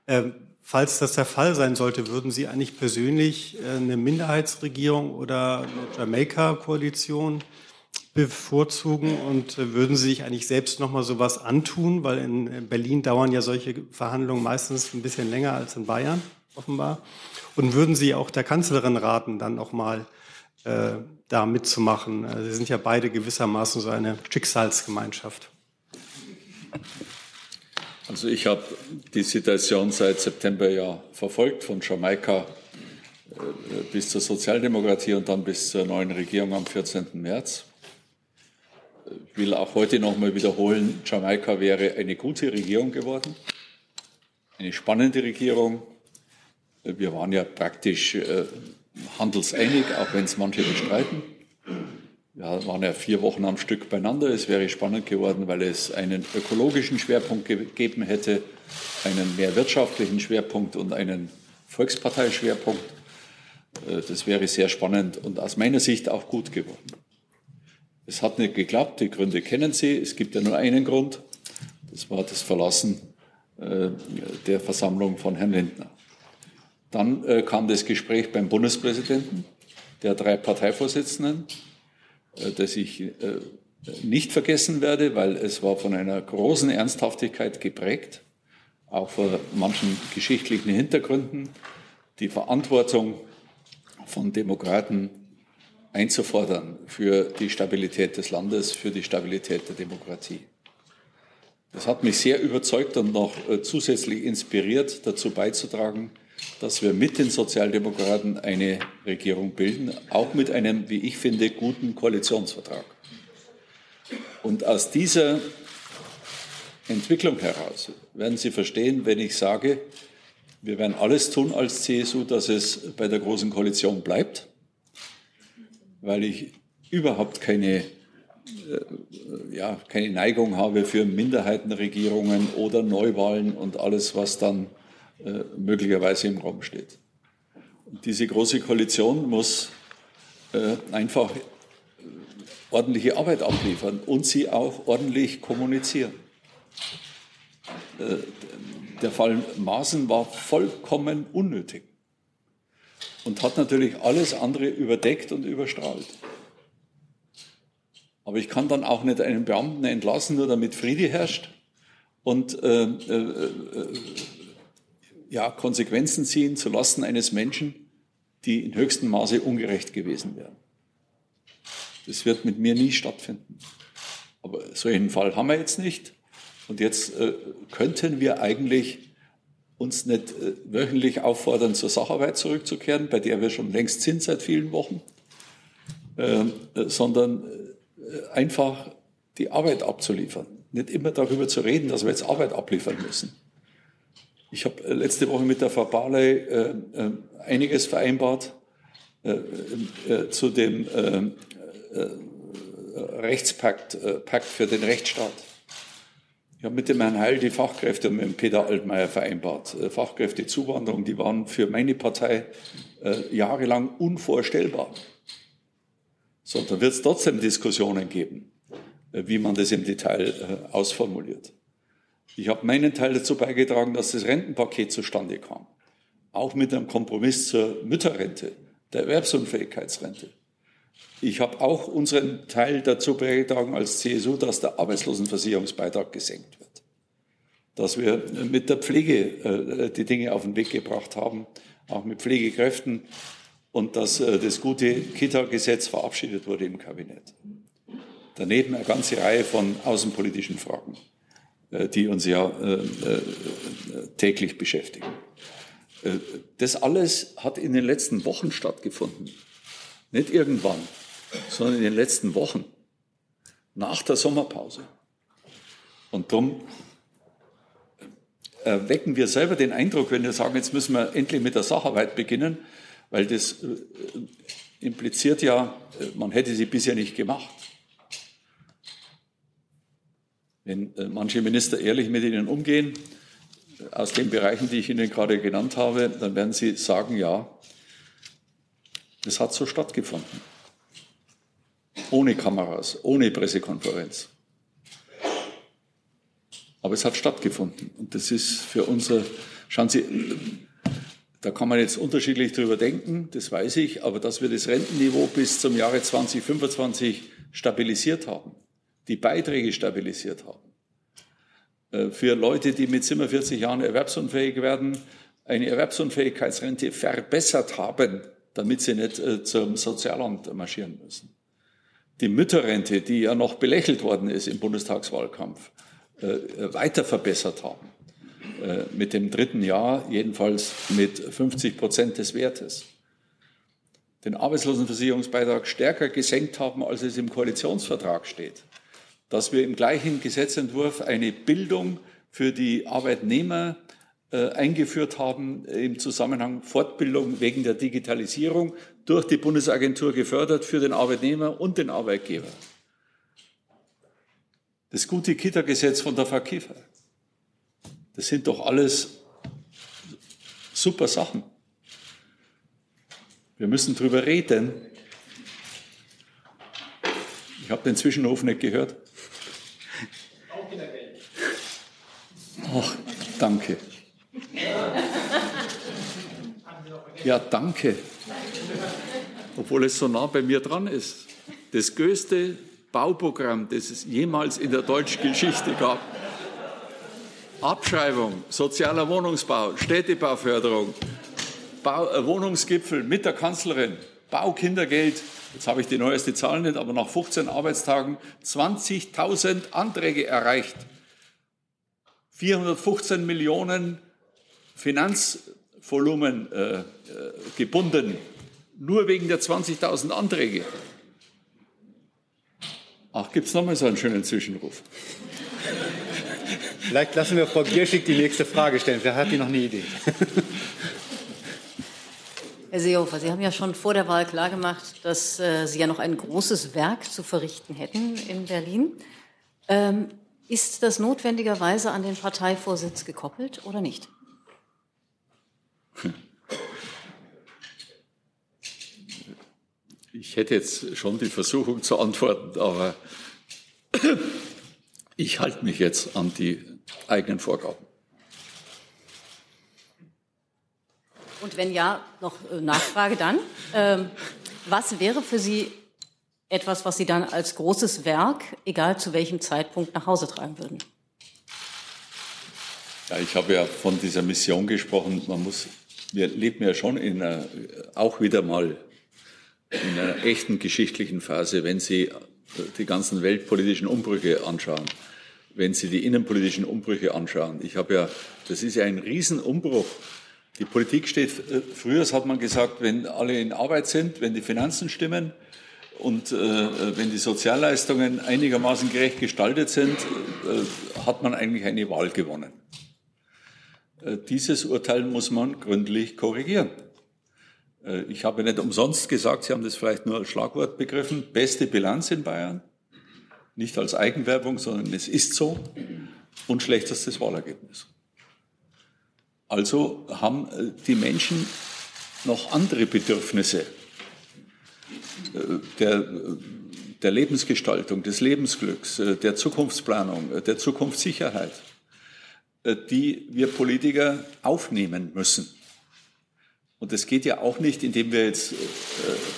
Ähm, falls das der Fall sein sollte, würden Sie eigentlich persönlich äh, eine Minderheitsregierung oder eine Jamaika-Koalition bevorzugen und äh, würden Sie sich eigentlich selbst noch mal sowas antun, weil in Berlin dauern ja solche Verhandlungen meistens ein bisschen länger als in Bayern offenbar. Und würden Sie auch der Kanzlerin raten, dann noch mal äh, da mitzumachen? Äh, Sie sind ja beide gewissermaßen so eine Schicksalsgemeinschaft. Also ich habe die Situation seit September ja verfolgt, von Jamaika äh, bis zur Sozialdemokratie und dann bis zur neuen Regierung am 14. März. Ich will auch heute noch mal wiederholen, Jamaika wäre eine gute Regierung geworden, eine spannende Regierung. Wir waren ja praktisch äh, handelseinig, auch wenn es manche bestreiten. Wir waren ja vier Wochen am Stück beieinander. Es wäre spannend geworden, weil es einen ökologischen Schwerpunkt gegeben hätte, einen mehr wirtschaftlichen Schwerpunkt und einen Volksparteischwerpunkt. Äh, das wäre sehr spannend und aus meiner Sicht auch gut geworden. Es hat nicht geklappt, die Gründe kennen Sie. Es gibt ja nur einen Grund, das war das Verlassen äh, der Versammlung von Herrn Lindner. Dann äh, kam das Gespräch beim Bundespräsidenten, der drei Parteivorsitzenden, äh, das ich nicht vergessen werde, weil es war von einer großen Ernsthaftigkeit geprägt, auch von manchen geschichtlichen Hintergründen, die Verantwortung von Demokraten einzufordern für die Stabilität des Landes, für die Stabilität der Demokratie. Das hat mich sehr überzeugt und noch zusätzlich inspiriert, dazu beizutragen, dass wir mit den Sozialdemokraten eine Regierung bilden, auch mit einem, wie ich finde, guten Koalitionsvertrag. Und aus dieser Entwicklung heraus werden Sie verstehen, wenn ich sage, wir werden alles tun als CSU, dass es bei der Großen Koalition bleibt, weil ich überhaupt keine, äh, ja, keine Neigung habe für Minderheitenregierungen oder Neuwahlen und alles, was dann äh, möglicherweise im Raum steht. Und diese große Koalition muss äh, einfach äh, ordentliche Arbeit abliefern und sie auch ordentlich kommunizieren. Der Fall Maaßen war vollkommen unnötig und hat natürlich alles andere überdeckt und überstrahlt. Aber ich kann dann auch nicht einen Beamten entlassen, nur damit Friede herrscht und äh, äh, ja, Konsequenzen ziehen zulasten eines Menschen, die in höchstem Maße ungerecht gewesen wären. Das wird mit mir nie stattfinden. Aber solchen Fall haben wir jetzt nicht. Und jetzt äh, könnten wir eigentlich uns nicht äh, wöchentlich auffordern, zur Sacharbeit zurückzukehren, bei der wir schon längst sind seit vielen Wochen, ähm, äh, sondern äh, einfach die Arbeit abzuliefern. Nicht immer darüber zu reden, dass wir jetzt Arbeit abliefern müssen. Ich habe letzte Woche mit der Frau Barley einiges vereinbart zu dem Rechtspakt Pakt für den Rechtsstaat. Ich habe mit dem Herrn Heil die Fachkräfte und mit dem Peter Altmaier vereinbart. Fachkräftezuwanderung, die waren für meine Partei jahrelang unvorstellbar. So, da wird es trotzdem Diskussionen geben, wie man das im Detail ausformuliert. Ich habe meinen Teil dazu beigetragen, dass das Rentenpaket zustande kam. Auch mit einem Kompromiss zur Mütterrente, der Erwerbsunfähigkeitsrente. Ich habe auch unseren Teil dazu beigetragen als CSU, dass der Arbeitslosenversicherungsbeitrag gesenkt wird. Dass wir mit der Pflege äh, die Dinge auf den Weg gebracht haben, auch mit Pflegekräften und dass äh, das gute Kita-Gesetz verabschiedet wurde im Kabinett. Daneben eine ganze Reihe von außenpolitischen Fragen. Äh, die uns ja äh, äh, täglich beschäftigen. Das alles hat in den letzten Wochen stattgefunden. Nicht irgendwann, sondern in den letzten Wochen, nach der Sommerpause. Und darum wecken wir selber den Eindruck, wenn wir sagen, jetzt müssen wir endlich mit der Sacharbeit beginnen, weil das impliziert ja, man hätte sie bisher nicht gemacht. Wenn äh, manche Minister ehrlich mit Ihnen umgehen, äh, aus den Bereichen, die ich Ihnen gerade genannt habe, dann werden Sie sagen, ja, das hat so stattgefunden. Ohne Kameras, ohne Pressekonferenz. Aber es hat stattgefunden. Und das ist für unser, schauen Sie, da kann man jetzt unterschiedlich drüber denken, das weiß ich, aber dass wir das Rentenniveau bis zum Jahre 2025 stabilisiert haben, die Beiträge stabilisiert haben. Äh, für Leute, die mit 47 Jahren erwerbsunfähig werden, eine Erwerbsunfähigkeitsrente verbessert haben, damit sie nicht äh, zum Sozialamt marschieren müssen. Die Mütterrente, die ja noch belächelt worden ist im Bundestagswahlkampf, äh, weiter verbessert haben. äh, mit dem dritten Jahr jedenfalls mit 50 Prozent des Wertes den Arbeitslosenversicherungsbeitrag stärker gesenkt haben, als es im Koalitionsvertrag steht. Dass wir im gleichen Gesetzentwurf eine Bildung für die Arbeitnehmer äh, eingeführt haben im Zusammenhang Fortbildung wegen der Digitalisierung durch die Bundesagentur gefördert für den Arbeitnehmer und den Arbeitgeber. Das gute Kita-Gesetz von der Kiefer. Das sind doch alles super Sachen. Wir müssen drüber reden. Ich habe den Zwischenhof nicht gehört. Ach, danke. Ja, danke. Obwohl es so nah bei mir dran ist. Das größte Bauprogramm, das es jemals in der deutschen Geschichte gab. Abschreibung, sozialer Wohnungsbau, Städtebauförderung, Bau, äh, Wohnungsgipfel mit der Kanzlerin, Baukindergeld. Jetzt habe ich die neueste Zahl nicht, aber nach 15 Arbeitstagen 20.000 Anträge erreicht. 415 Millionen Finanzvolumen äh, äh, gebunden, nur wegen der 20.000 Anträge. Ach, gibt es nochmal so einen schönen Zwischenruf? Vielleicht lassen wir Frau Gierschig die nächste Frage stellen. Wer hat die noch eine Idee? Herr Seehofer, Sie haben ja schon vor der Wahl klargemacht, dass äh, Sie ja noch ein großes Werk zu verrichten hätten in Berlin. Ähm, ist das notwendigerweise an den Parteivorsitz gekoppelt oder nicht? Ich hätte jetzt schon die Versuchung zu antworten, aber ich halte mich jetzt an die eigenen Vorgaben. Und wenn ja, noch äh, Nachfrage dann. Ähm, was wäre für Sie etwas, was Sie dann als großes Werk, egal zu welchem Zeitpunkt, nach Hause tragen würden? Ja, ich habe ja von dieser Mission gesprochen. Man muss, wir leben ja schon in einer, auch wieder mal in einer echten geschichtlichen Phase, wenn Sie die ganzen weltpolitischen Umbrüche anschauen, wenn Sie die innenpolitischen Umbrüche anschauen. Ich habe ja, das ist ja ein Riesenumbruch die Politik steht, äh, früher hat man gesagt, wenn alle in Arbeit sind, wenn die Finanzen stimmen und äh, wenn die Sozialleistungen einigermaßen gerecht gestaltet sind, äh, hat man eigentlich eine Wahl gewonnen. Äh, dieses Urteil muss man gründlich korrigieren. Äh, ich habe nicht umsonst gesagt, Sie haben das vielleicht nur als Schlagwort begriffen, beste Bilanz in Bayern, nicht als Eigenwerbung, sondern es ist so und schlechtestes Wahlergebnis. Also haben äh, die Menschen noch andere Bedürfnisse äh, der, der Lebensgestaltung, des Lebensglücks, der Zukunftsplanung, der Zukunftssicherheit, die wir Politiker aufnehmen müssen. Und das geht ja auch nicht, indem wir jetzt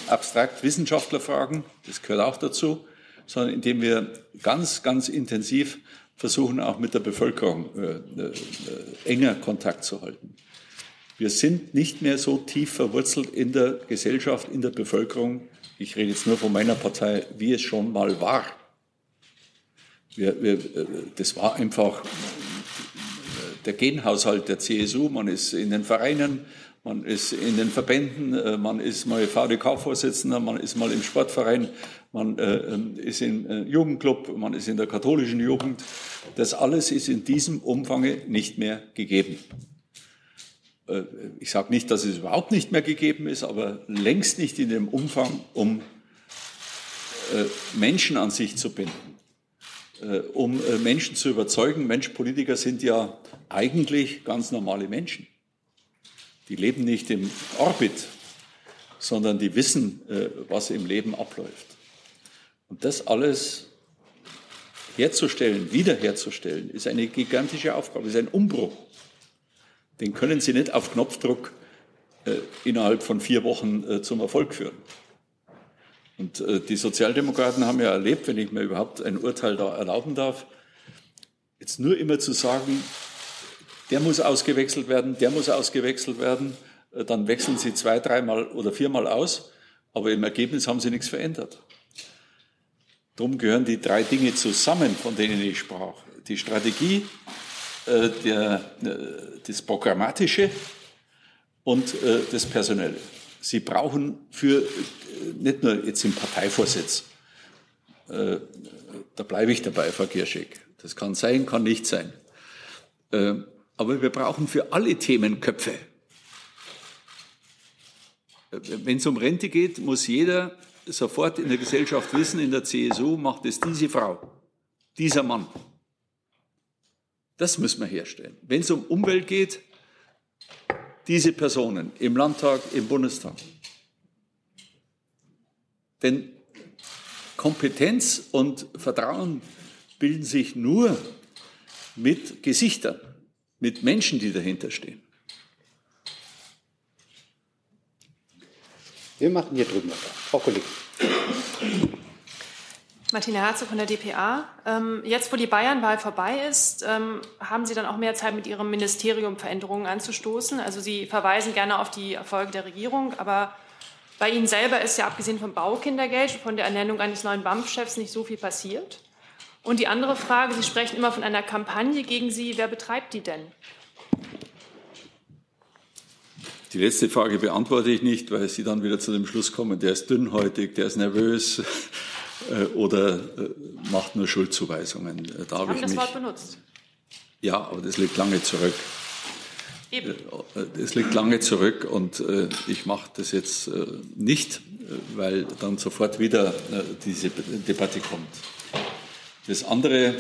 abstrakt Wissenschaftler fragen, das gehört auch dazu, sondern indem wir ganz, ganz intensiv versuchen auch mit der Bevölkerung äh, äh, enger Kontakt zu halten. Wir sind nicht mehr so tief verwurzelt in der Gesellschaft, in der Bevölkerung. Ich rede jetzt nur von meiner Partei, wie es schon mal war. Wir, wir, äh, das war einfach der Genhaushalt der CSU. Man ist in den Vereinen, man ist in den Verbänden, äh, man ist mal VDK-Vorsitzender, man ist mal im Sportverein, man äh, ähm, ist im äh, Jugendclub, man ist in der katholischen Jugend. Das alles ist in diesem Umfang nicht mehr gegeben. Ich sage nicht, dass es überhaupt nicht mehr gegeben ist, aber längst nicht in dem Umfang, um Menschen an sich zu binden, um Menschen zu überzeugen. Mensch, Politiker sind ja eigentlich ganz normale Menschen. Die leben nicht im Orbit, sondern die wissen, was im Leben abläuft. Und das alles herzustellen, wiederherzustellen, ist eine gigantische Aufgabe, ist ein Umbruch. Den können Sie nicht auf Knopfdruck äh, innerhalb von vier Wochen äh, zum Erfolg führen. Und äh, die Sozialdemokraten haben ja erlebt, wenn ich mir überhaupt ein Urteil da erlauben darf, jetzt nur immer zu sagen, der muss ausgewechselt werden, der muss ausgewechselt werden, äh, dann wechseln sie zwei, dreimal oder viermal aus, aber im Ergebnis haben sie nichts verändert. Darum gehören die drei Dinge zusammen, von denen ich sprach. Die Strategie, äh, der, äh, das Programmatische und äh, das Personelle. Sie brauchen für, nicht nur jetzt im Parteivorsitz, da bleibe ich dabei, Frau Gierschek, das kann sein, kann nicht sein. Aber wir brauchen für alle Themen Köpfe. Wenn es um Rente geht, muss jeder sofort in der Gesellschaft wissen, in der CSU macht es diese Frau, dieser Mann. Das müssen wir herstellen. Wenn es um Umwelt geht, diese Personen im Landtag, im Bundestag. Denn Kompetenz und Vertrauen bilden sich nur mit Gesichtern, mit Menschen, die dahinter stehen. Wir machen hier drüben weiter. Frau Kollegin. Martina Herzog von der DPA. Ähm, jetzt, wo die Bayernwahl vorbei ist, ähm, haben Sie dann auch mehr Zeit, mit Ihrem Ministerium Veränderungen anzustoßen? Also Sie verweisen gerne auf die Erfolge der Regierung, aber bei Ihnen selber ist ja abgesehen vom Baukindergeld, von der Ernennung eines neuen BAMF-Chefs nicht so viel passiert. Und die andere Frage, Sie sprechen immer von einer Kampagne gegen Sie. Wer betreibt die denn? Die letzte Frage beantworte ich nicht, weil Sie dann wieder zu dem Schluss kommen, der ist dünnhäutig, der ist nervös äh, oder äh, macht nur Schuldzuweisungen. Äh, da Sie haben das mich, Wort benutzt. Ja, aber das liegt lange zurück. Eben. Das liegt lange zurück und ich mache das jetzt nicht, weil dann sofort wieder diese Debatte kommt. Das andere,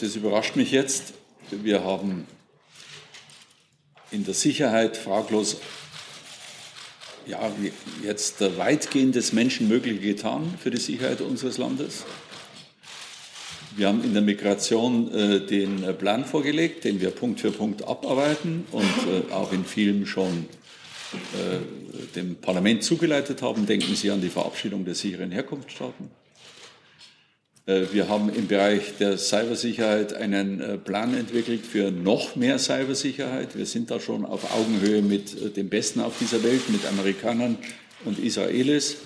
das überrascht mich jetzt. Wir haben in der Sicherheit fraglos ja, jetzt weitgehend das Menschenmögliche getan für die Sicherheit unseres Landes. Wir haben in der Migration äh, den Plan vorgelegt, den wir Punkt für Punkt abarbeiten und äh, auch in vielen schon äh, dem Parlament zugeleitet haben. Denken Sie an die Verabschiedung der sicheren Herkunftsstaaten. Äh, wir haben im Bereich der Cybersicherheit einen äh, Plan entwickelt für noch mehr Cybersicherheit. Wir sind da schon auf Augenhöhe mit äh, dem Besten auf dieser Welt, mit Amerikanern und Israelis,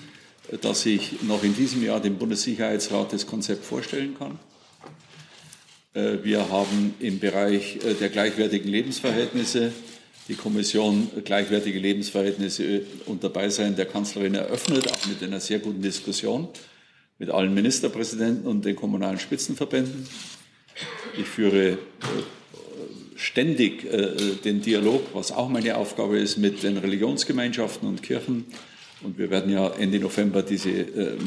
dass ich noch in diesem Jahr dem Bundessicherheitsrat das Konzept vorstellen kann. Wir haben im Bereich der gleichwertigen Lebensverhältnisse die Kommission gleichwertige Lebensverhältnisse unter Beisein der Kanzlerin eröffnet, auch mit einer sehr guten Diskussion mit allen Ministerpräsidenten und den kommunalen Spitzenverbänden. Ich führe äh, ständig äh, den Dialog, was auch meine Aufgabe ist, mit den Religionsgemeinschaften und Kirchen. Und wir werden ja Ende November diese äh,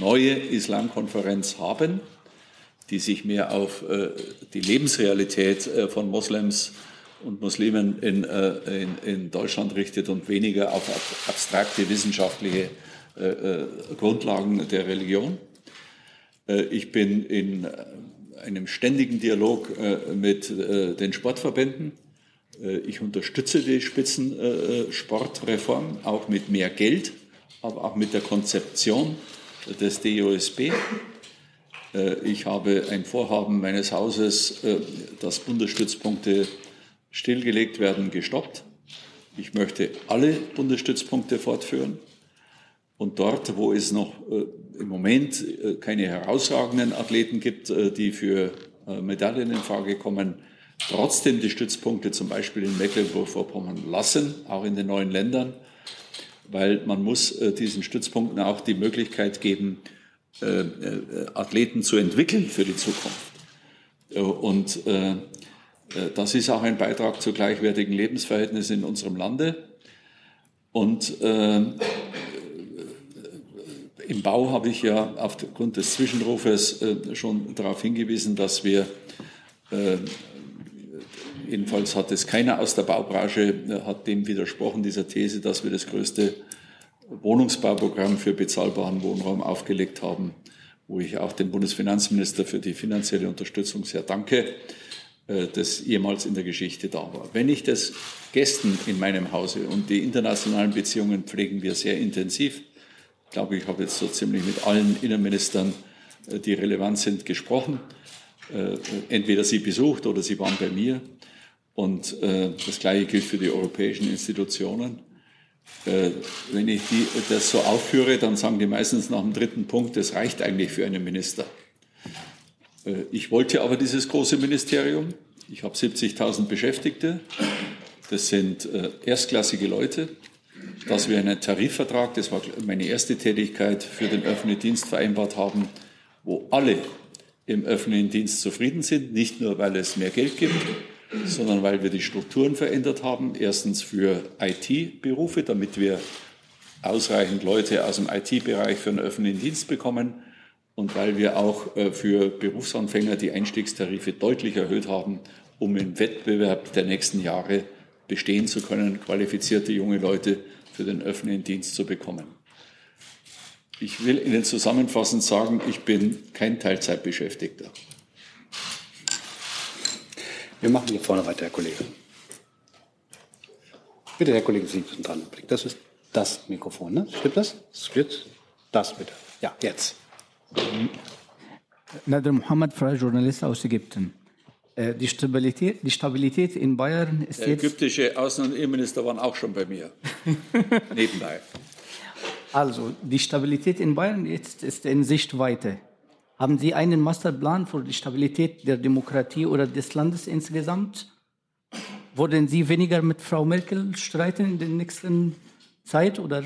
neue Islamkonferenz haben, die sich mehr auf die Lebensrealität von Moslems und Muslimen in, in, in Deutschland richtet und weniger auf abstrakte wissenschaftliche äh, äh, Grundlagen der Religion. Äh, ich bin in einem ständigen Dialog mit den Sportverbänden. Ich unterstütze die Spitzensportreform auch mit mehr Geld, aber auch mit der Konzeption des DOSB. Ich habe ein Vorhaben meines Hauses, dass Bundesstützpunkte stillgelegt werden, gestoppt. Ich möchte alle Bundesstützpunkte fortführen. Und dort, wo es noch äh, im Moment äh, keine herausragenden Athleten gibt, äh, die für äh, Medaillen in Frage kommen, trotzdem die Stützpunkte zum Beispiel in Mecklenburg-Vorpommern lassen, auch in den neuen Ländern, weil man muss äh, diesen Stützpunkten auch die Möglichkeit geben, äh, Athleten zu entwickeln für die Zukunft. Und das ist auch ein Beitrag zu gleichwertigen Lebensverhältnissen in unserem Lande. Und im Bau habe ich ja aufgrund des Zwischenrufes äh, schon darauf hingewiesen, dass wir, äh, jedenfalls hat es keiner aus der Baubranche, äh, hat dem widersprochen, dieser These, dass wir das größte Wohnungsbauprogramm für bezahlbaren Wohnraum aufgelegt haben, wo ich auch dem Bundesfinanzminister für die finanzielle Unterstützung sehr danke, das jemals in der Geschichte da war. Wenn ich das Gästen in meinem Hause und die internationalen Beziehungen pflegen wir sehr intensiv, ich glaube, ich habe jetzt so ziemlich mit allen Innenministern, äh, die relevant sind, gesprochen. Äh, entweder sie besucht oder sie waren bei mir. Und äh, das Gleiche gilt für die europäischen Institutionen. Wenn ich die, das so aufführe, dann sagen die meistens nach dem dritten Punkt, das reicht eigentlich für einen Minister. Ich wollte aber dieses große Ministerium Ich habe 70.000 Beschäftigte. Das sind erstklassige Leute. Dass wir einen Tarifvertrag, das war meine erste Tätigkeit, für den öffentlichen Dienst vereinbart haben, wo alle im öffentlichen Dienst zufrieden sind, nicht nur weil es mehr Geld gibt, sondern weil wir die Strukturen verändert haben. Erstens für IT-Berufe, damit wir ausreichend Leute aus dem IT-Bereich für den öffentlichen Dienst bekommen und weil wir auch äh, für Berufsanfänger die Einstiegstarife deutlich erhöht haben, um im Wettbewerb der nächsten Jahre bestehen zu können, qualifizierte junge Leute für den öffentlichen Dienst zu bekommen. Ich will Ihnen zusammenfassend sagen, ich bin kein Teilzeitbeschäftigter. Wir machen hier vorne weiter, Herr Kollege. Bitte, Herr Kollege, Sie sind dran. Das ist das Mikrofon, ne? Stimmt das? Stimmt? Das bitte. Ja, jetzt. Nader Mohammed, freier Journalist aus Ägypten. Äh, die Stabilität, die Stabilität in Bayern ist Der ägyptische Außen- und Innenminister waren auch schon bei mir. Nebenbei. Also, die Stabilität in Bayern jetzt ist in Sichtweite. Haben Sie einen Masterplan für die Stabilität der Demokratie oder des Landes insgesamt? Wollen Sie weniger mit Frau Merkel streiten in der nächsten Zeit oder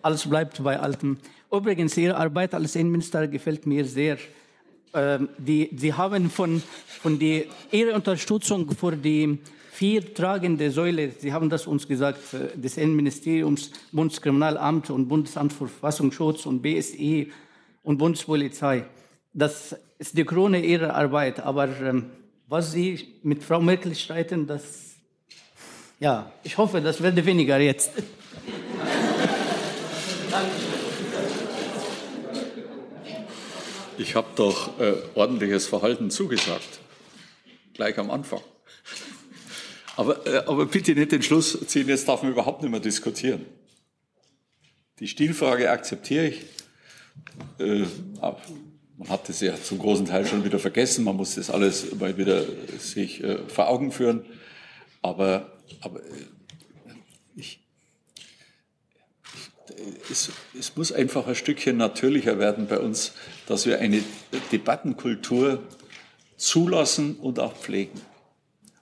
alles bleibt bei altem? Übrigens, Ihre Arbeit als Innenminister gefällt mir sehr. Ähm, die, Sie haben von, von die, Ihre Unterstützung für die vier tragende Säule, Sie haben das uns gesagt, äh, des Innenministeriums, Bundeskriminalamt und Bundesamt für Verfassungsschutz und BSI und Bundespolizei. Das ist die Krone Ihrer Arbeit. Aber ähm, was Sie mit Frau Merkel streiten, das, ja, ich hoffe, das werde weniger jetzt. Ich habe doch äh, ordentliches Verhalten zugesagt, gleich am Anfang. Aber, äh, aber bitte nicht den Schluss ziehen, jetzt darf man überhaupt nicht mehr diskutieren. Die Stilfrage akzeptiere ich. Äh, man hat das ja zum großen Teil schon wieder vergessen, man muss das alles mal wieder sich äh, vor Augen führen. Aber, aber äh, ich, es, es, muss einfach ein Stückchen natürlicher werden bei uns, dass wir eine Debattenkultur zulassen und auch pflegen.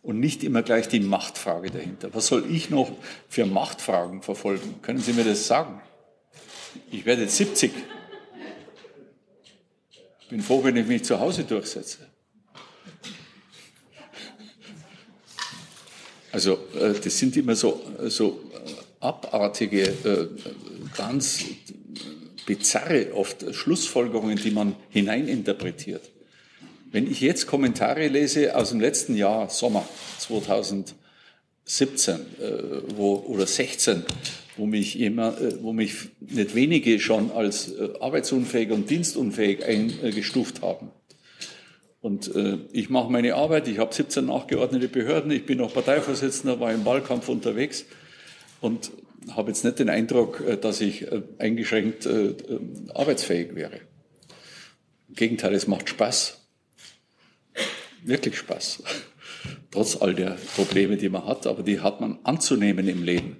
Und nicht immer gleich die Machtfrage dahinter. Was soll ich noch für Machtfragen verfolgen? Können Sie mir das sagen? Ich werde jetzt 70. Bin froh, wenn ich mich zu Hause durchsetze. Also äh, das sind immer so, so abartige, äh, ganz bizarre oft Schlussfolgerungen, die man hineininterpretiert. Wenn ich jetzt Kommentare lese aus dem letzten Jahr, Sommer 2017 äh, wo, oder 16, wo mich, immer, äh, wo mich nicht wenige schon als äh, arbeitsunfähig und dienstunfähig eingestuft haben. Und äh, ich mache meine Arbeit, ich habe 17 nachgeordnete Behörden, ich bin noch Parteivorsitzender, war im Wahlkampf unterwegs und habe jetzt nicht den Eindruck, äh, dass ich äh, eingeschränkt äh, arbeitsfähig wäre. Im Gegenteil, es macht Spaß wirklich Spaß. Trotz all der Probleme, die man hat, aber die hat man anzunehmen im Leben.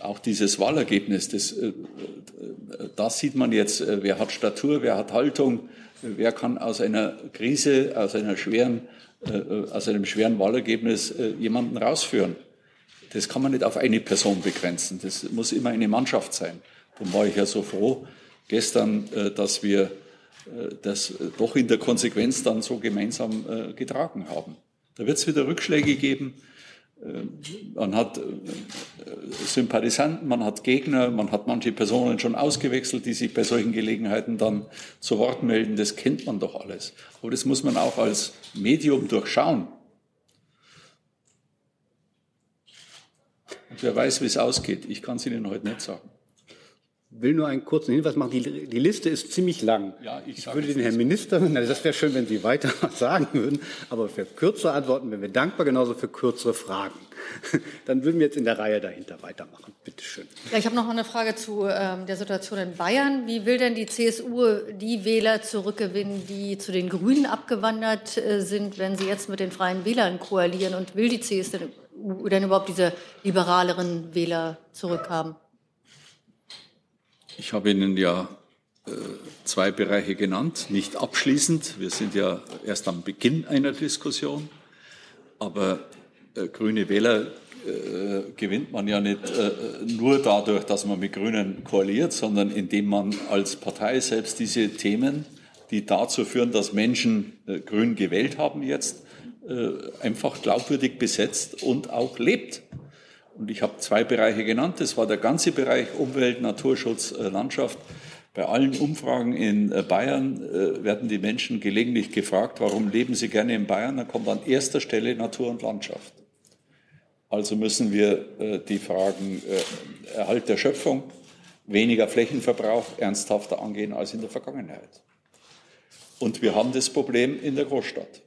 Auch dieses Wahlergebnis, das, das sieht man jetzt, wer hat Statur, wer hat Haltung, wer kann aus einer Krise, aus, einer schweren, aus einem schweren Wahlergebnis jemanden rausführen. Das kann man nicht auf eine Person begrenzen, das muss immer eine Mannschaft sein. Darum war ich ja so froh gestern, dass wir äh, das äh, doch in der Konsequenz dann so gemeinsam äh, getragen haben. Da wird es wieder Rückschläge geben. Man hat Sympathisanten, man hat Gegner, man hat manche Personen schon ausgewechselt, die sich bei solchen Gelegenheiten dann zu Wort melden. Das kennt man doch alles. Aber das muss man auch als Medium durchschauen. Wer weiß, wie es ausgeht. Ich kann es Ihnen heute nicht sagen will nur einen kurzen Hinweis machen. Die, die Liste ist ziemlich lang. Ja, ich, ich würde den Herrn Minister, das wäre schön, wenn Sie weiter sagen würden, aber für kürzere Antworten wären wir dankbar, genauso für kürzere Fragen. Dann würden wir jetzt in der Reihe dahinter weitermachen. Bitte schön. Ja, ich habe noch eine Frage zu ähm, der Situation in Bayern. Wie will denn die CSU die Wähler zurückgewinnen, die zu den Grünen abgewandert äh, sind, wenn sie jetzt mit den Freien Wählern koalieren? Und will die CSU denn überhaupt diese liberaleren Wähler zurückhaben? Ich habe Ihnen ja zwei Bereiche genannt, nicht abschließend. Wir sind ja erst am Beginn einer Diskussion. Aber äh, grüne Wähler äh, gewinnt man ja nicht äh, nur dadurch, dass man mit Grünen koaliert, sondern indem man als Partei selbst diese Themen, die dazu führen, dass Menschen äh, Grün gewählt haben jetzt, äh, einfach glaubwürdig besetzt und auch lebt. Und ich habe zwei Bereiche genannt. Das war der ganze Bereich Umwelt, Naturschutz, äh, Landschaft. Bei allen Umfragen in äh, Bayern äh, werden die Menschen gelegentlich gefragt, warum leben sie gerne in Bayern? Dann kommt an erster Stelle Natur und Landschaft. Also müssen wir die Fragen Erhalt der Schöpfung, weniger Flächenverbrauch ernsthafter angehen als in der Vergangenheit. Und wir haben das Problem in der Großstadt.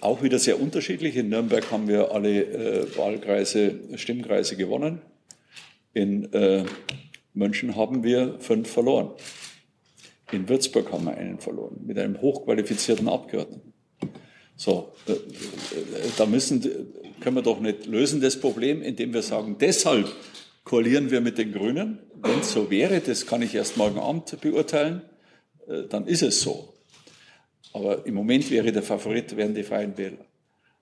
Auch wieder sehr unterschiedlich. In Nürnberg haben wir alle Wahlkreise, Stimmkreise gewonnen. In München haben wir fünf verloren. In Würzburg haben wir einen verloren, mit einem hochqualifizierten Abgeordneten. So, äh, äh, da müssen, können wir doch nicht lösen das Problem, indem wir sagen, deshalb koalieren wir mit den Grünen. Wenn es so wäre, das kann ich erst morgen Abend beurteilen, äh, dann ist es so. Aber im Moment wäre der Favorit, wären die Freien Wähler.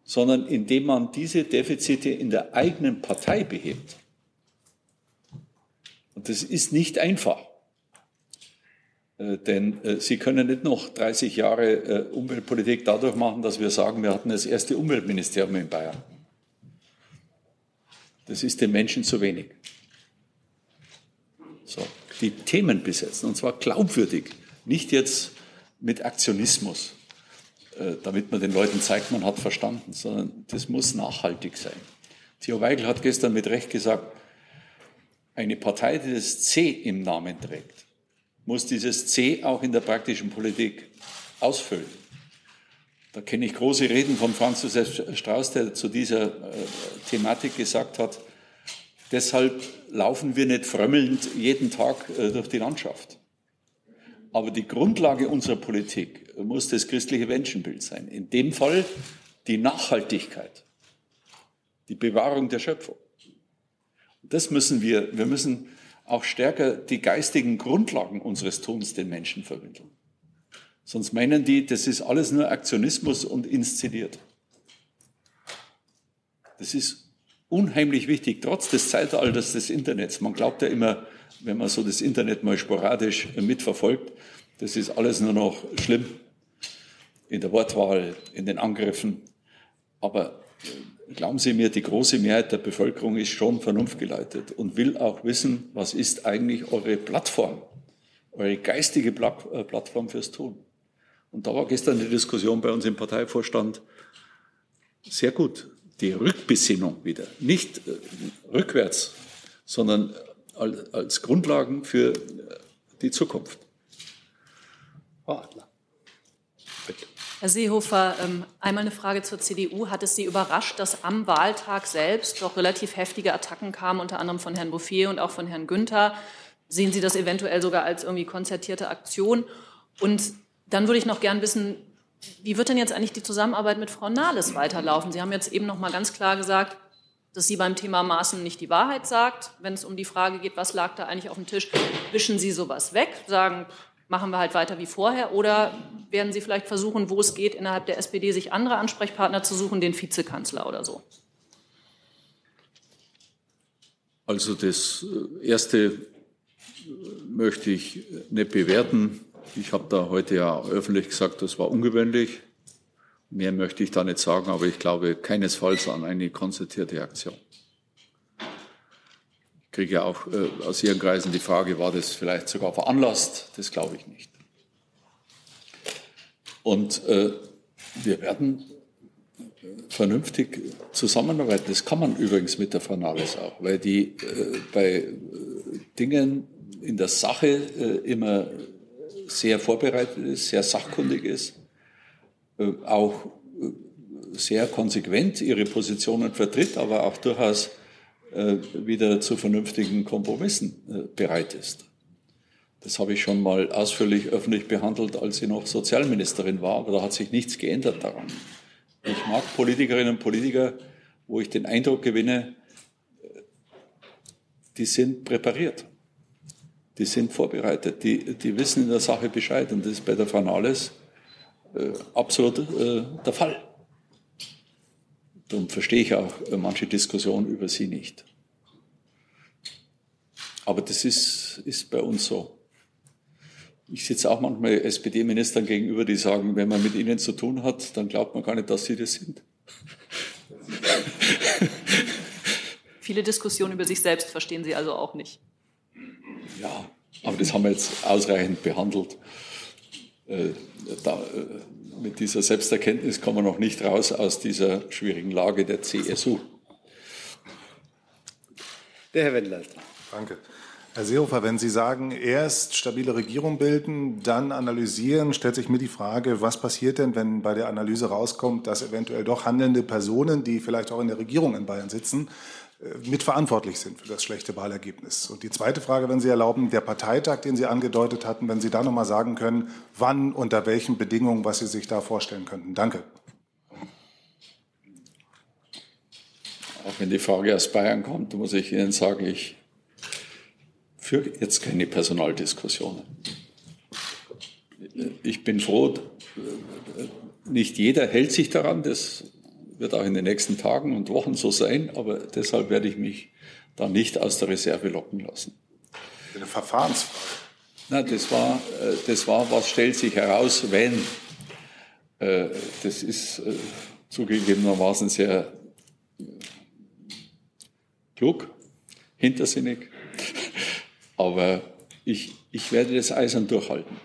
Sondern indem man diese Defizite in der eigenen Partei behebt. Und das ist nicht einfach. Äh, denn äh, Sie können nicht noch 30 Jahre äh, Umweltpolitik dadurch machen, dass wir sagen, wir hatten das erste Umweltministerium in Bayern. Das ist den Menschen zu wenig. So, die Themen besetzen, und zwar glaubwürdig, nicht jetzt mit Aktionismus, damit man den Leuten zeigt, man hat verstanden, sondern das muss nachhaltig sein. Theo Weigel hat gestern mit Recht gesagt, eine Partei, die das C im Namen trägt, muss dieses C auch in der praktischen Politik ausfüllen. Da kenne ich große Reden von Franz Josef Strauß, der zu dieser äh, Thematik gesagt hat, deshalb laufen wir nicht frömmelnd jeden Tag äh, durch die Landschaft. Aber die Grundlage unserer Politik muss das christliche Menschenbild sein. In dem Fall die Nachhaltigkeit, die Bewahrung der Schöpfung. Das müssen wir, wir müssen auch stärker die geistigen Grundlagen unseres Tuns den Menschen vermitteln. Sonst meinen die, das ist alles nur Aktionismus und inszeniert. Das ist unheimlich wichtig, trotz des Zeitalters des Internets. Man glaubt ja immer, wenn man so das Internet mal sporadisch mitverfolgt, das ist alles nur noch schlimm in der Wortwahl, in den Angriffen. Aber glauben Sie mir, die große Mehrheit der Bevölkerung ist schon vernunftgeleitet und will auch wissen, was ist eigentlich eure Plattform, eure geistige äh, Plattform fürs Tun. Und da war gestern die Diskussion bei uns im Parteivorstand sehr gut. Die Rückbesinnung wieder, nicht äh, rückwärts, sondern als Grundlagen für die Zukunft. Frau Adler. Bitte. Herr Seehofer, ähm, einmal eine Frage zur CDU. Hat es Sie überrascht, dass am Wahltag selbst doch relativ heftige Attacken kamen, unter anderem von Herrn Bouffier und auch von Herrn Günther? Sehen Sie das eventuell sogar als irgendwie konzertierte Aktion? Und dann würde ich noch gern wissen, wie wird denn jetzt eigentlich die Zusammenarbeit mit Frau Nahles weiterlaufen? Sie haben jetzt eben noch mal ganz klar gesagt, dass sie beim Thema Maßen nicht die Wahrheit sagt. Wenn es um die Frage geht, was lag da eigentlich auf dem Tisch, wischen Sie sowas weg, sagen, machen wir halt weiter wie vorher? Oder werden Sie vielleicht versuchen, wo es geht, innerhalb der SPD sich andere Ansprechpartner zu suchen, den Vizekanzler oder so? Also das äh, Erste äh, möchte ich nicht bewerten. Ich habe da heute ja öffentlich gesagt, das war ungewöhnlich. Mehr möchte ich da nicht sagen, aber ich glaube keinesfalls an eine konzertierte Aktion kriege ja auch äh, aus Ihren Kreisen die Frage, war das vielleicht sogar veranlasst? Das glaube ich nicht. Und äh, wir werden vernünftig zusammenarbeiten. Das kann man übrigens mit der Frau Nahles auch, weil die äh, bei äh, Dingen in der Sache äh, immer sehr vorbereitet ist, sehr sachkundig ist, äh, auch sehr konsequent ihre Positionen vertritt, aber auch durchaus äh, wieder zu vernünftigen Kompromissen äh, bereit ist. Das habe ich schon mal ausführlich öffentlich behandelt, als sie noch Sozialministerin war, aber da hat sich nichts geändert daran. Ich mag Politikerinnen und Politiker, wo ich den Eindruck gewinne, äh, die sind präpariert. Die sind vorbereitet, die, die wissen in der Sache Bescheid und das ist bei der Frau Nahles äh, absolut äh, der Fall. Darum verstehe ich auch äh, manche Diskussionen über sie nicht. Aber das ist, ist bei uns so. Ich sitze auch manchmal SPD-Ministern gegenüber, die sagen, wenn man mit ihnen zu tun hat, dann glaubt man gar nicht, dass sie das sind. Viele Diskussionen über sich selbst verstehen Sie also auch nicht. Ja, aber das haben wir jetzt ausreichend behandelt. Äh, da, äh, mit dieser Selbsterkenntnis kommen wir noch nicht raus aus dieser schwierigen Lage der CSU. Der Herr Wendler. Danke. Herr Seehofer, wenn Sie sagen, erst stabile Regierung bilden, dann analysieren, stellt sich mir die Frage, was passiert denn, wenn bei der Analyse rauskommt, dass eventuell doch handelnde Personen, die vielleicht auch in der Regierung in Bayern sitzen, mitverantwortlich sind für das schlechte Wahlergebnis. Und die zweite Frage, wenn Sie erlauben, der Parteitag, den Sie angedeutet hatten, wenn Sie da noch mal sagen können, wann, unter welchen Bedingungen, was Sie sich da vorstellen könnten. Danke. Auch wenn die Frage aus Bayern kommt, muss ich Ihnen sagen, ich führe jetzt keine Personaldiskussionen. Ich bin froh, nicht jeder hält sich daran, das wird auch in den nächsten Tagen und Wochen so sein, aber deshalb werde ich mich da nicht aus der Reserve locken lassen. Eine Verfahrensfrage. Na, das war, das war, was stellt sich heraus, wenn. Äh, das ist äh, zugegebenermaßen sehr klug, hintersinnig. Aber ich, ich werde das eisern durchhalten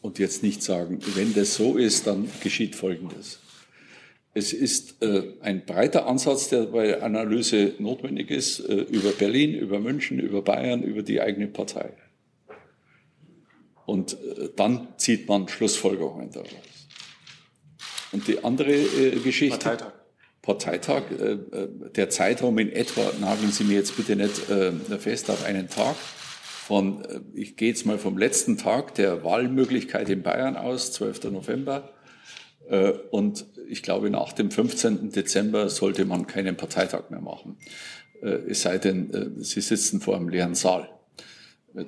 und jetzt nicht sagen, wenn das so ist, dann geschieht Folgendes. Es ist äh, ein breiter Ansatz, der bei Analyse notwendig ist, äh, über Berlin, über München, über Bayern, über die eigene Partei. Und äh, dann zieht man Schlussfolgerungen daraus. Und die andere äh, Geschichte. Parteitag. Parteitag, äh, äh, der Zeitraum in etwa, nageln Sie mir jetzt bitte nicht fest auf einen Tag, von, äh, ich gehe jetzt mal vom letzten Tag der Wahlmöglichkeit in Bayern aus, 12. November. Äh, und ich glaube, nach dem 15. Dezember sollte man keinen Parteitag mehr machen. Äh, es sei denn, Sie sitzen vor einem leeren Saal.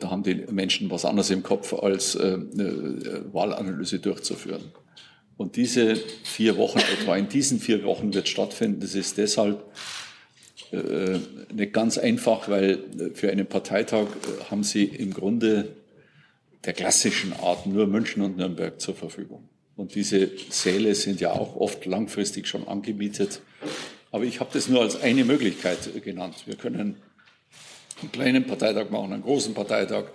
Da haben die Menschen was anderes im Kopf, als eine Wahlanalyse durchzuführen. Und diese vier Wochen, etwa in diesen vier Wochen wird stattfinden. Das ist deshalb äh, nicht ganz einfach, weil äh, für einen Parteitag äh, haben Sie im Grunde der klassischen Art nur München und Nürnberg zur Verfügung. Und diese Säle sind ja auch oft langfristig schon angemietet. Aber ich habe das nur als eine Möglichkeit genannt. Wir können einen kleinen Parteitag machen, einen großen Parteitag.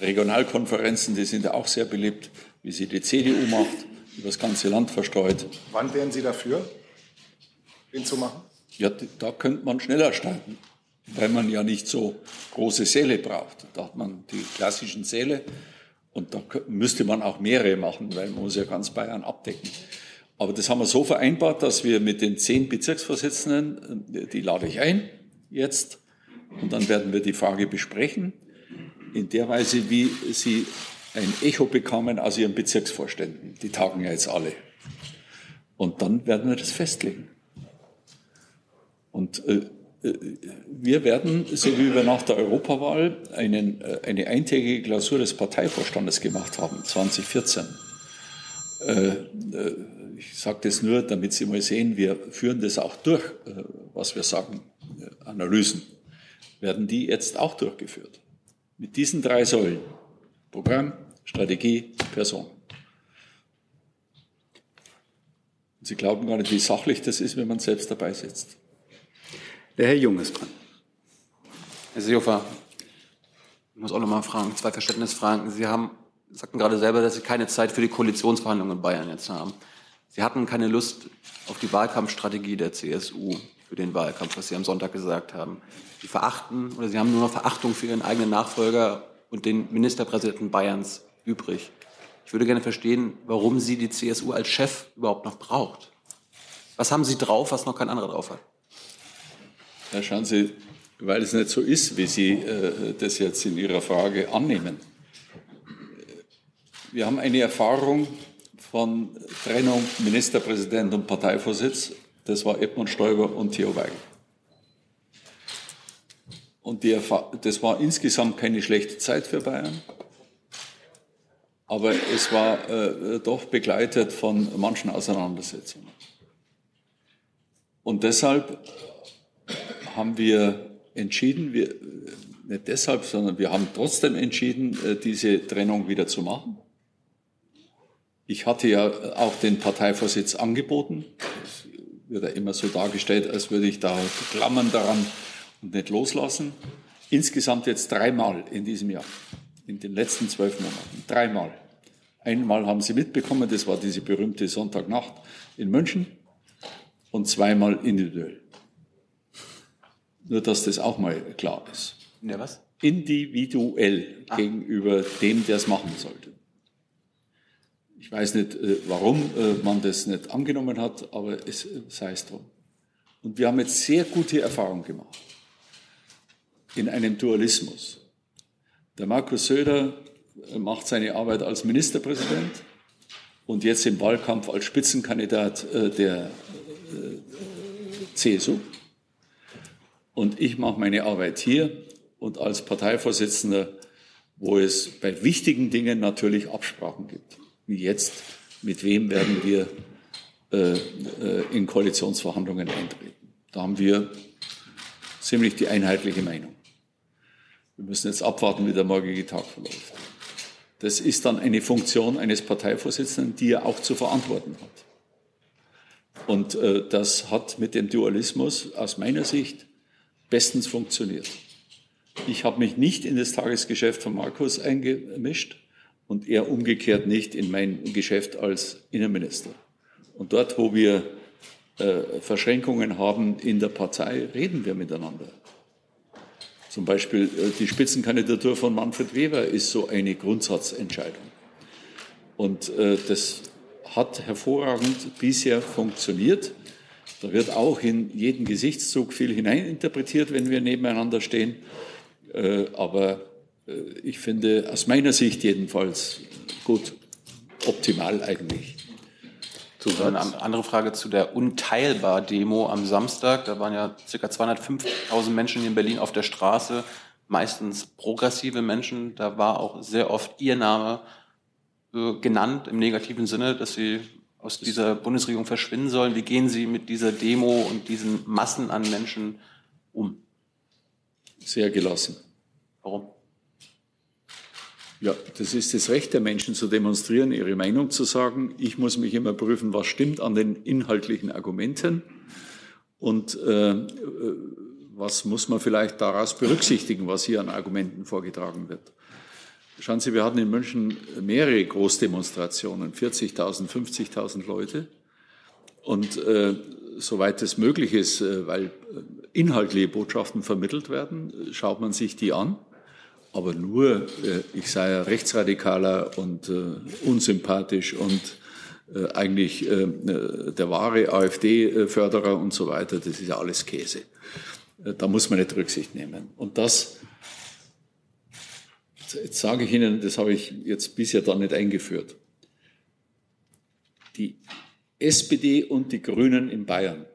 Regionalkonferenzen, die sind ja auch sehr beliebt, wie sie die CDU macht, über das ganze Land verstreut. Wann wären Sie dafür, den zu machen? Ja, da könnte man schneller starten, weil man ja nicht so große Säle braucht. Da hat man die klassischen Säle und da müsste man auch mehrere machen, weil man muss ja ganz Bayern abdecken. Aber das haben wir so vereinbart, dass wir mit den zehn Bezirksvorsitzenden, äh, die lade ich ein jetzt, und dann werden wir die Frage besprechen, in der Weise, wie sie ein Echo bekommen aus ihren Bezirksvorständen. Die tagen ja jetzt alle. Und dann werden wir das festlegen. Und äh, wir werden, so wie wir nach der Europawahl einen, äh, eine eintägige Klausur des Parteivorstandes gemacht haben, 2014. Äh, ich sage das nur, damit Sie mal sehen, wir führen das auch durch, was wir sagen, Analysen, werden die jetzt auch durchgeführt. Mit diesen drei Säulen, Programm, Strategie, Person. Sie glauben gar nicht, wie sachlich das ist, wenn man selbst dabei sitzt. Der Herr Jung ist dran. Herr Seehofer, ich muss auch noch mal fragen, zwei Verständnisfragen. Sie haben, sagten gerade selber, dass Sie keine Zeit für die Koalitionsverhandlungen in Bayern jetzt haben. Sie hatten keine Lust auf die Wahlkampfstrategie der CSU für den Wahlkampf, was Sie am Sonntag gesagt haben. Sie verachten oder Sie haben nur noch Verachtung für Ihren eigenen Nachfolger und den Ministerpräsidenten Bayerns übrig. Ich würde gerne verstehen, warum Sie die CSU als Chef überhaupt noch braucht. Was haben Sie drauf, was noch kein anderer drauf hat? Ja, schauen Sie, weil es nicht so ist, wie Sie äh, das jetzt in Ihrer Frage annehmen. Wir haben eine Erfahrung von Trennung Ministerpräsident und Parteivorsitz. Das war Edmund Stoiber und Theo Weigel. Und die, das war insgesamt keine schlechte Zeit für Bayern. Aber es war äh, doch begleitet von manchen Auseinandersetzungen. Und deshalb haben wir entschieden, wir, nicht deshalb, sondern wir haben trotzdem entschieden, äh, diese Trennung wieder zu machen. Ich hatte ja auch den Parteivorsitz angeboten. Es wird ja immer so dargestellt, als würde ich da klammern daran und nicht loslassen. Insgesamt jetzt dreimal in diesem Jahr, in den letzten zwölf Monaten. Dreimal. Einmal haben Sie mitbekommen, das war diese berühmte Sonntagnacht in München und zweimal individuell. Nur, dass das auch mal klar ist. Ja, was? Individuell ah. gegenüber dem, der es machen sollte. Ich weiß nicht, äh, warum äh, man das nicht angenommen hat, aber es äh, sei es drum. Und wir haben jetzt sehr gute Erfahrungen gemacht in einem Dualismus. Der Markus Söder macht seine Arbeit als Ministerpräsident und jetzt im Wahlkampf als Spitzenkandidat der CSU. Und ich mache meine Arbeit hier und als Parteivorsitzender, wo es bei wichtigen Dingen natürlich Absprachen gibt wie jetzt, mit wem werden wir äh, äh, in Koalitionsverhandlungen eintreten. Da haben wir ziemlich die einheitliche Meinung. Wir müssen jetzt abwarten, wie der morgige Tag verläuft. Das ist dann eine Funktion eines Parteivorsitzenden, die er auch zu verantworten hat. Und äh, das hat mit dem Dualismus aus meiner Sicht bestens funktioniert. Ich habe mich nicht in das Tagesgeschäft von Markus eingemischt und er umgekehrt nicht in mein Geschäft als Innenminister. Und dort, wo wir äh, Verschränkungen haben in der Partei, reden wir miteinander. Zum Beispiel äh, die Spitzenkandidatur von Manfred Weber ist so eine Grundsatzentscheidung. Und äh, das hat hervorragend bisher funktioniert. Da wird auch in jeden Gesichtszug viel hineininterpretiert, wenn wir nebeneinander stehen. Äh, aber äh, ich finde, aus meiner Sicht jedenfalls gut, optimal eigentlich. Eine andere Frage zu der Unteilbar-Demo am Samstag. Da waren ja ca. 205.000 Menschen in Berlin auf der Straße, meistens progressive Menschen. Da war auch sehr oft Ihr Name äh, genannt im negativen Sinne, dass Sie aus dieser Bundesregierung verschwinden sollen. Wie gehen Sie mit dieser Demo und diesen Massen an Menschen um? Sehr gelassen. Warum? Ja, das ist das Recht der Menschen zu demonstrieren, ihre Meinung zu sagen. Ich muss mich immer prüfen, was stimmt an den inhaltlichen Argumenten und äh, äh, was muss man vielleicht daraus berücksichtigen, was hier an Argumenten vorgetragen wird. Schauen Sie, wir hatten in München mehrere Großdemonstrationen, 40.000, 50.000 Leute. Und äh, soweit es möglich ist, äh, weil inhaltliche Botschaften vermittelt werden, schaut man sich die an aber nur, äh, ich sei ja rechtsradikaler und äh, unsympathisch und äh, eigentlich der wahre AfD-Förderer und so weiter, das ist ja alles Käse. Da muss man nicht Rücksicht nehmen. Und das, jetzt sage ich Ihnen, das habe ich jetzt bisher da nicht eingeführt. Die SPD und die Grünen in Bayern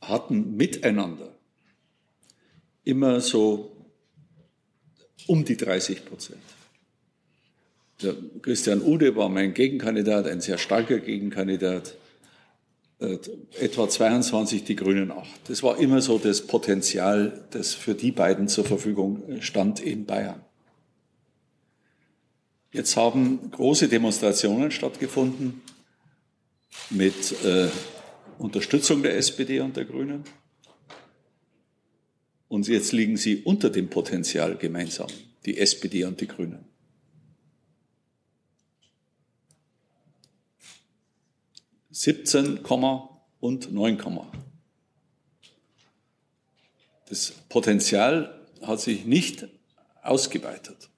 hatten miteinander immer so um die 30 Prozent. Der Christian Ude war mein Gegenkandidat, ein sehr starker Gegenkandidat. Äh, etwa 22, die Grünen 8. Das war immer so das Potenzial, das für die beiden zur Verfügung stand in Bayern. Jetzt haben große Demonstrationen stattgefunden mit äh, Unterstützung der SPD und der Grünen. Und jetzt liegen sie unter dem Potenzial gemeinsam, die SPD und die Grünen. Siebzehn und neun Das Potenzial hat sich nicht ausgeweitet.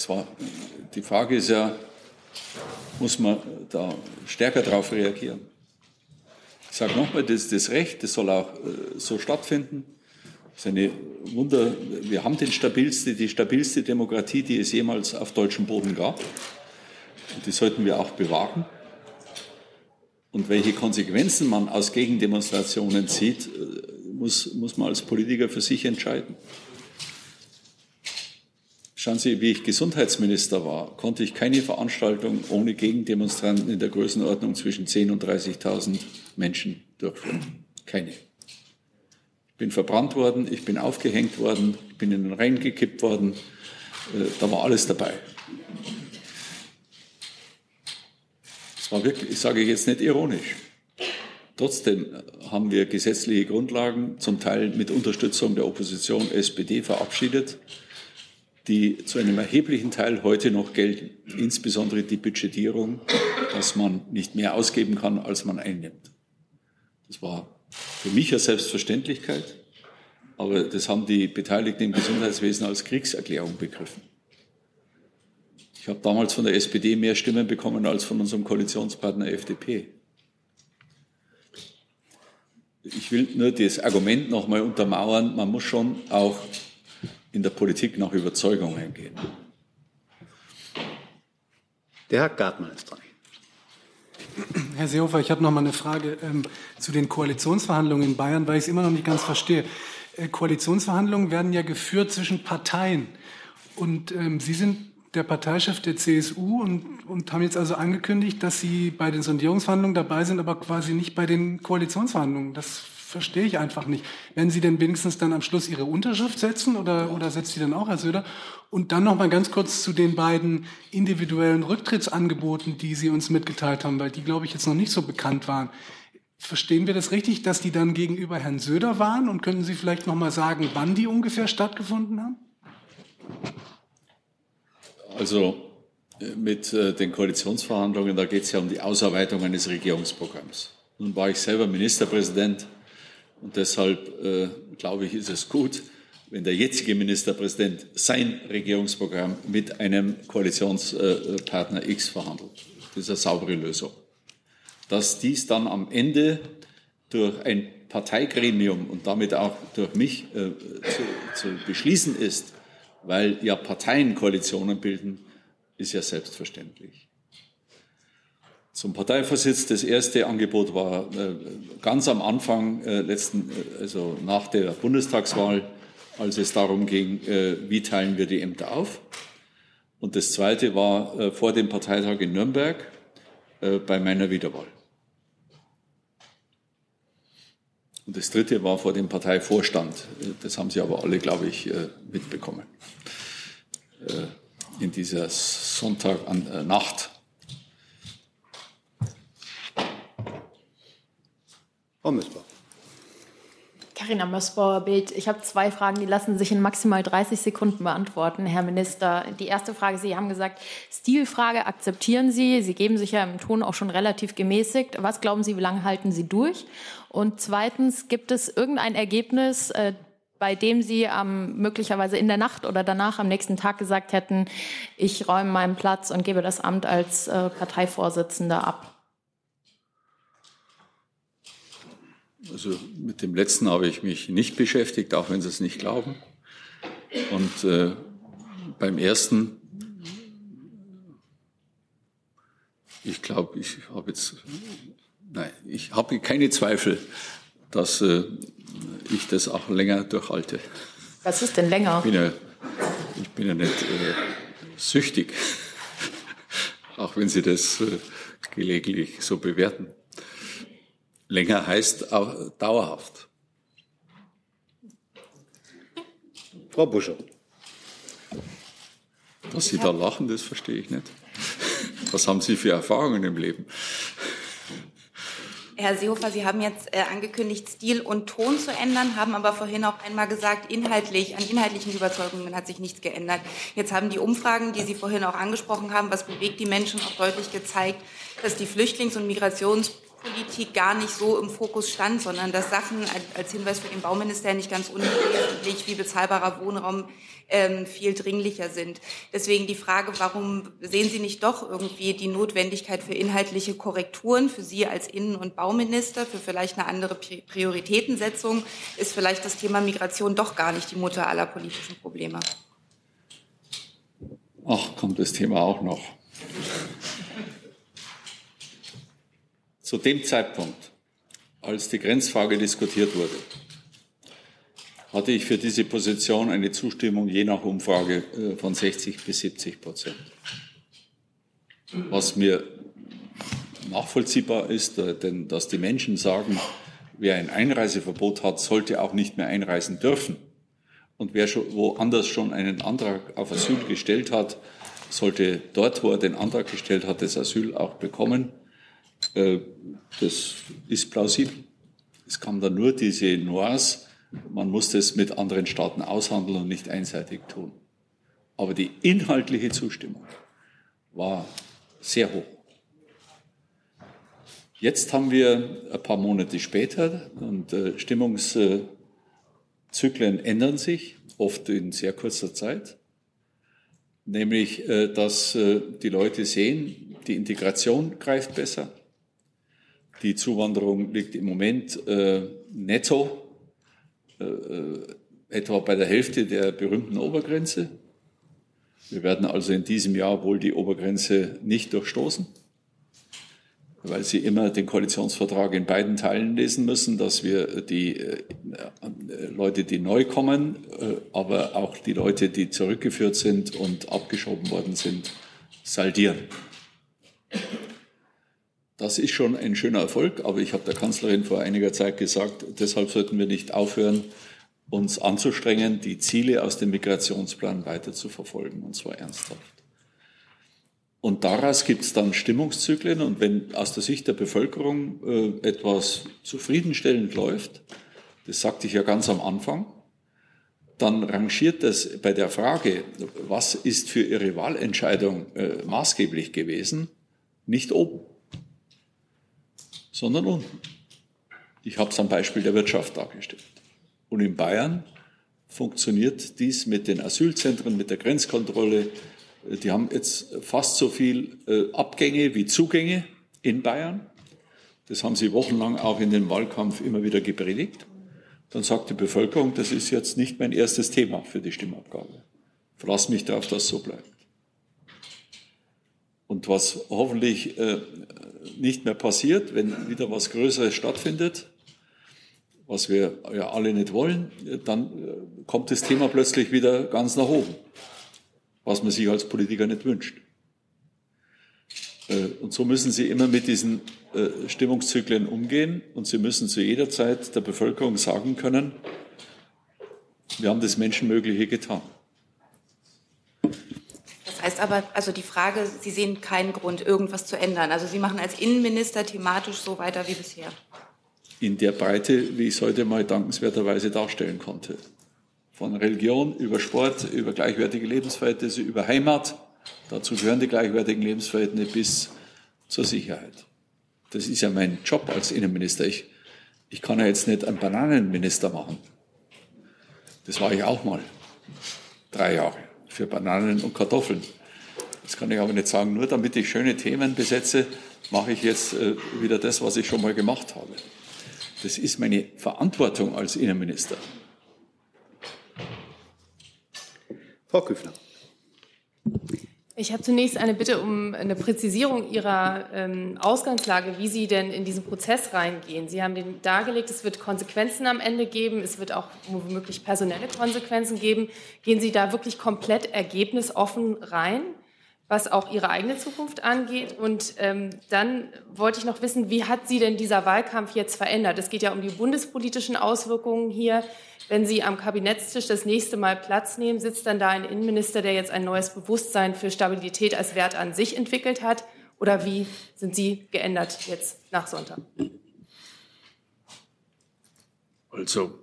Das war, die Frage ist ja, muss man da stärker darauf reagieren? Ich sage nochmal, das ist das Recht, das soll auch äh, so stattfinden. Das ist eine Wunder, wir haben den stabilste, die stabilste Demokratie, die es jemals auf deutschem Boden gab. Und die sollten wir auch bewahren. Und welche Konsequenzen man aus Gegendemonstrationen zieht, äh, muss, muss man als Politiker für sich entscheiden. Schauen Sie, wie ich Gesundheitsminister war, konnte ich keine Veranstaltung ohne Gegendemonstranten in der Größenordnung zwischen 10.000 und 30.000 Menschen durchführen. Keine. Ich bin verbrannt worden, ich bin aufgehängt worden, ich bin in den Rhein gekippt worden. Äh, da war alles dabei. Das war wirklich, ich sage jetzt nicht ironisch. Trotzdem haben wir gesetzliche Grundlagen, zum Teil mit Unterstützung der Opposition SPD verabschiedet die zu einem erheblichen Teil heute noch gelten, insbesondere die Budgetierung, dass man nicht mehr ausgeben kann, als man einnimmt. Das war für mich eine Selbstverständlichkeit, aber das haben die Beteiligten im Gesundheitswesen als Kriegserklärung begriffen. Ich habe damals von der SPD mehr Stimmen bekommen als von unserem Koalitionspartner FDP. Ich will nur das Argument noch mal untermauern, man muss schon auch in der Politik nach Überzeugungen gehen. Der Herr Gartmann ist dran. Herr Seehofer, ich habe noch mal eine Frage ähm, zu den Koalitionsverhandlungen in Bayern, weil ich es immer noch nicht ganz verstehe. Äh, Koalitionsverhandlungen werden ja geführt zwischen Parteien. Und ähm, Sie sind der Parteichef der CSU und, und haben jetzt also angekündigt, dass Sie bei den Sondierungsverhandlungen dabei sind, aber quasi nicht bei den Koalitionsverhandlungen. Das verstehe ich einfach nicht. Werden Sie denn wenigstens dann am Schluss Ihre Unterschrift setzen oder, oder setzt Sie dann auch, Herr Söder? Und dann noch mal ganz kurz zu den beiden individuellen Rücktrittsangeboten, die Sie uns mitgeteilt haben, weil die, glaube ich, jetzt noch nicht so bekannt waren. Verstehen wir das richtig, dass die dann gegenüber Herrn Söder waren? Und könnten Sie vielleicht noch mal sagen, wann die ungefähr stattgefunden haben? Also äh, mit äh, den Koalitionsverhandlungen, da geht es ja um die Ausarbeitung eines Regierungsprogramms. Nun war ich selber Ministerpräsident und deshalb äh, glaube ich, ist es gut, wenn der jetzige Ministerpräsident sein Regierungsprogramm mit einem Koalitionspartner X verhandelt. Das ist eine saubere Lösung. Dass dies dann am Ende durch ein Parteigremium und damit auch durch mich äh, zu, zu beschließen ist, weil ja Parteien Koalitionen bilden, ist ja selbstverständlich. Zum Parteivorsitz. Das erste Angebot war äh, ganz am Anfang, äh, letzten, äh, also nach der Bundestagswahl, als es darum ging, wie teilen wir die Ämter auf. Und das zweite war vor dem Parteitag in Nürnberg bei meiner Wiederwahl. Und das dritte war vor dem Parteivorstand. Das haben Sie aber alle, glaube ich, mitbekommen. In dieser Sonntagnacht Frau Missbauer. Carina Mössbauer, Bild. Ich habe zwei Fragen, die lassen sich in maximal 30 Sekunden beantworten, Herr Minister. Die erste Frage, Sie haben gesagt, Stilfrage akzeptieren Sie. Sie geben sich ja im Ton auch schon relativ gemäßigt. Was glauben Sie, wie lange halten Sie durch? Und zweitens, gibt es irgendein Ergebnis, äh, bei dem Sie ähm, möglicherweise in der Nacht oder danach am nächsten Tag gesagt hätten, ich räume meinen Platz und gebe das Amt als äh, Parteivorsitzender ab? Also mit dem letzten habe ich mich nicht beschäftigt, auch wenn Sie es nicht glauben. Und äh, beim ersten, ich glaube, ich habe jetzt, nein, ich habe keine Zweifel, dass äh, ich das auch länger durchhalte. Was ist denn länger? Ich bin ja, ich bin ja nicht äh, süchtig, auch wenn Sie das äh, gelegentlich so bewerten. Länger heißt auch dauerhaft. Frau Buschow. Was Sie da lachen, das verstehe ich nicht. Was haben Sie für Erfahrungen im Leben? Herr Seehofer, Sie haben jetzt äh, angekündigt, Stil und Ton zu ändern, haben aber vorhin auch einmal gesagt, inhaltlich, an inhaltlichen Überzeugungen hat sich nichts geändert. Jetzt haben die Umfragen, die Sie vorhin auch angesprochen haben, was bewegt die Menschen, auch deutlich gezeigt, dass die Flüchtlings- und Migrations Politik gar nicht so im Fokus stand, sondern dass Sachen als Hinweis für den Bauminister nicht ganz unwesentlich wie bezahlbarer Wohnraum ähm, viel dringlicher sind. Deswegen die Frage, warum sehen Sie nicht doch irgendwie die Notwendigkeit für inhaltliche Korrekturen für Sie als Innen- und Bauminister, für vielleicht eine andere Prioritätensetzung? Ist vielleicht das Thema Migration doch gar nicht die Mutter aller politischen Probleme? Ach, kommt das Thema auch noch. Zu dem Zeitpunkt, als die Grenzfrage diskutiert wurde, hatte ich für diese Position eine Zustimmung je nach Umfrage äh, von 60 bis 70 Prozent. Was mir nachvollziehbar ist, äh, denn dass die Menschen sagen, wer ein Einreiseverbot hat, sollte auch nicht mehr einreisen dürfen. Und wer schon woanders schon einen Antrag auf Asyl gestellt hat, sollte dort, wo er den Antrag gestellt hat, das Asyl auch bekommen. Äh, das ist plausibel. Es kam dann nur diese Nuance, man muss das mit anderen Staaten aushandeln und nicht einseitig tun. Aber die inhaltliche Zustimmung war sehr hoch. Jetzt haben wir ein paar Monate später und äh, Stimmungszyklen ändern sich, oft in sehr kurzer Zeit. Nämlich, äh, dass die Leute sehen, die Integration greift besser. Die Zuwanderung liegt im Moment äh, netto äh, äh, etwa bei der Hälfte der berühmten Obergrenze. Wir werden also in diesem Jahr wohl die Obergrenze nicht durchstoßen, weil Sie immer den Koalitionsvertrag in beiden Teilen lesen müssen, dass wir die äh, Leute, die neu kommen, aber auch die Leute, die zurückgeführt sind und abgeschoben worden sind, saldieren. Das ist schon ein schöner Erfolg, aber ich habe der Kanzlerin vor einiger Zeit gesagt, deshalb sollten wir nicht aufhören, uns anzustrengen, die Ziele aus dem Migrationsplan weiter zu verfolgen, und zwar ernsthaft. Und daraus gibt es dann Stimmungszyklen, und wenn aus der Sicht der Bevölkerung äh, etwas zufriedenstellend läuft, das sagte ich ja ganz am Anfang, dann rangiert das bei der Frage, was ist für Ihre Wahlentscheidung äh, maßgeblich gewesen, nicht oben sondern unten. Ich habe es am Beispiel der Wirtschaft dargestellt. Und in Bayern funktioniert dies mit den Asylzentren, mit der Grenzkontrolle. Die haben jetzt fast so viel äh, Abgänge wie Zugänge in Bayern. Das haben sie wochenlang auch in den Wahlkampf immer wieder gepredigt. Dann sagt die Bevölkerung, das ist jetzt nicht mein erstes Thema für die Stimmabgabe. Verlass mich darauf, dass so bleibt. Und was hoffentlich äh, nicht mehr passiert, wenn wieder was Größeres stattfindet, was wir ja alle nicht wollen, dann äh, kommt das Thema plötzlich wieder ganz nach oben, was man sich als Politiker nicht wünscht. Äh, und so müssen Sie immer mit diesen äh, Stimmungszyklen umgehen und Sie müssen zu jeder Zeit der Bevölkerung sagen können, wir haben das Menschenmögliche getan. Heißt aber, also die Frage, Sie sehen keinen Grund, irgendwas zu ändern. Also Sie machen als Innenminister thematisch so weiter wie bisher. In der Breite, wie ich es heute mal dankenswerterweise darstellen konnte. Von Religion über Sport, über gleichwertige Lebensverhältnisse, über Heimat, dazu gehören die gleichwertigen Lebensverhältnisse bis zur Sicherheit. Das ist ja mein Job als Innenminister. Ich, ich kann ja jetzt nicht einen Bananenminister machen. Das war ich auch mal. Drei Jahre für Bananen und Kartoffeln. Das kann ich aber nicht sagen. Nur damit ich schöne Themen besetze, mache ich jetzt äh, wieder das, was ich schon mal gemacht habe. Das ist meine Verantwortung als Innenminister. Frau Küffner. Ich habe zunächst eine Bitte um eine Präzisierung Ihrer ähm, Ausgangslage, wie Sie denn in diesen Prozess reingehen. Sie haben den dargelegt, es wird Konsequenzen am Ende geben, es wird auch womöglich personelle Konsequenzen geben. Gehen Sie da wirklich komplett ergebnisoffen rein? Was auch ihre eigene Zukunft angeht. Und ähm, dann wollte ich noch wissen, wie hat sie denn dieser Wahlkampf jetzt verändert? Es geht ja um die bundespolitischen Auswirkungen hier. Wenn Sie am Kabinettstisch das nächste Mal Platz nehmen, sitzt dann da ein Innenminister, der jetzt ein neues Bewusstsein für Stabilität als Wert an sich entwickelt hat? Oder wie sind Sie geändert jetzt nach Sonntag? Also,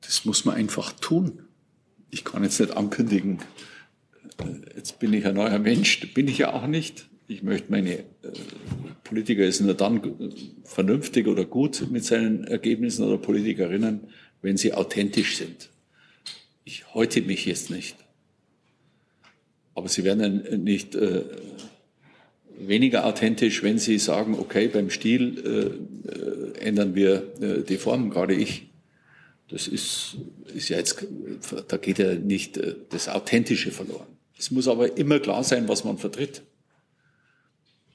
das muss man einfach tun. Ich kann jetzt nicht ankündigen, jetzt bin ich ein neuer Mensch, bin ich ja auch nicht. Ich möchte meine, äh, Politiker ist nur dann vernünftig oder gut mit seinen Ergebnissen oder Politikerinnen, wenn sie authentisch sind. Ich häute mich jetzt nicht. Aber sie werden nicht äh, weniger authentisch, wenn sie sagen, okay, beim Stil äh, äh, ändern wir äh, die Form, gerade ich. Das ist, ist ja jetzt, da geht ja nicht äh, das Authentische verloren. Es muss aber immer klar sein, was man vertritt.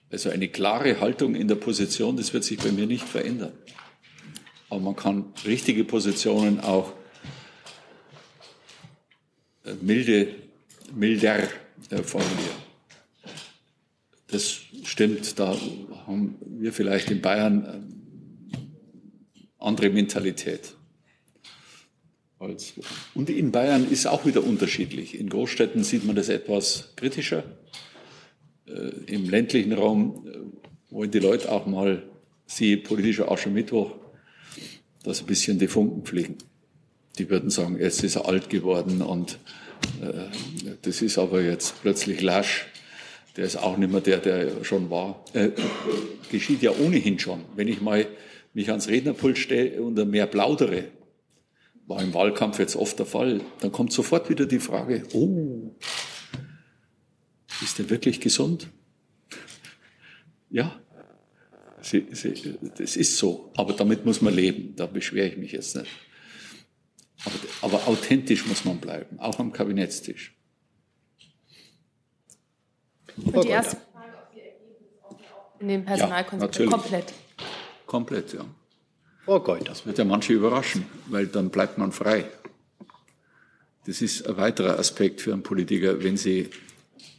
Also eine klare Haltung in der Position, das wird sich bei mir nicht verändern. Aber man kann richtige Positionen auch äh, milde, milder äh, formulieren. Das stimmt, da haben wir vielleicht in Bayern äh, andere Mentalität. Und in Bayern ist auch wieder unterschiedlich. In Großstädten sieht man das etwas kritischer. Im ländlichen Raum wollen die Leute auch mal, sie politischer Aschermittwoch, dass ein bisschen die Funken fliegen. Die würden sagen, jetzt ist er alt geworden und äh, das ist aber jetzt plötzlich lasch. Der ist auch nicht mehr der, der schon war. Äh, geschieht ja ohnehin schon. Wenn ich mal mich ans Rednerpult stelle und mehr plaudere, war im Wahlkampf jetzt oft der Fall, dann kommt sofort wieder die Frage, oh, ist der wirklich gesund? Ja, sie, sie, das ist so, aber damit muss man leben, da beschwere ich mich jetzt nicht. Aber, aber authentisch muss man bleiben, auch am Kabinettstisch. Und die erste Frage, ob die Ergebnisse in den Personalkonzept ja, komplett. Komplett, ja. Oh Gott. Das wird ja manche überraschen, weil dann bleibt man frei. Das ist ein weiterer Aspekt für einen Politiker, wenn Sie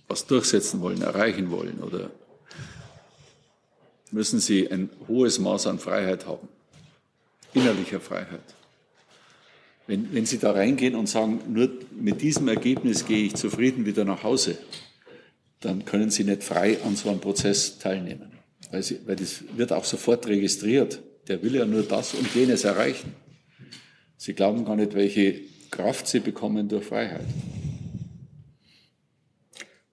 was durchsetzen wollen, erreichen wollen oder müssen Sie ein hohes Maß an Freiheit haben, innerlicher Freiheit. Wenn, wenn Sie da reingehen und sagen, nur mit diesem Ergebnis gehe ich zufrieden wieder nach Hause, dann können Sie nicht frei an so einem Prozess teilnehmen. Weil, Sie, weil das wird auch sofort registriert. Der will ja nur das und jenes erreichen. Sie glauben gar nicht, welche Kraft Sie bekommen durch Freiheit.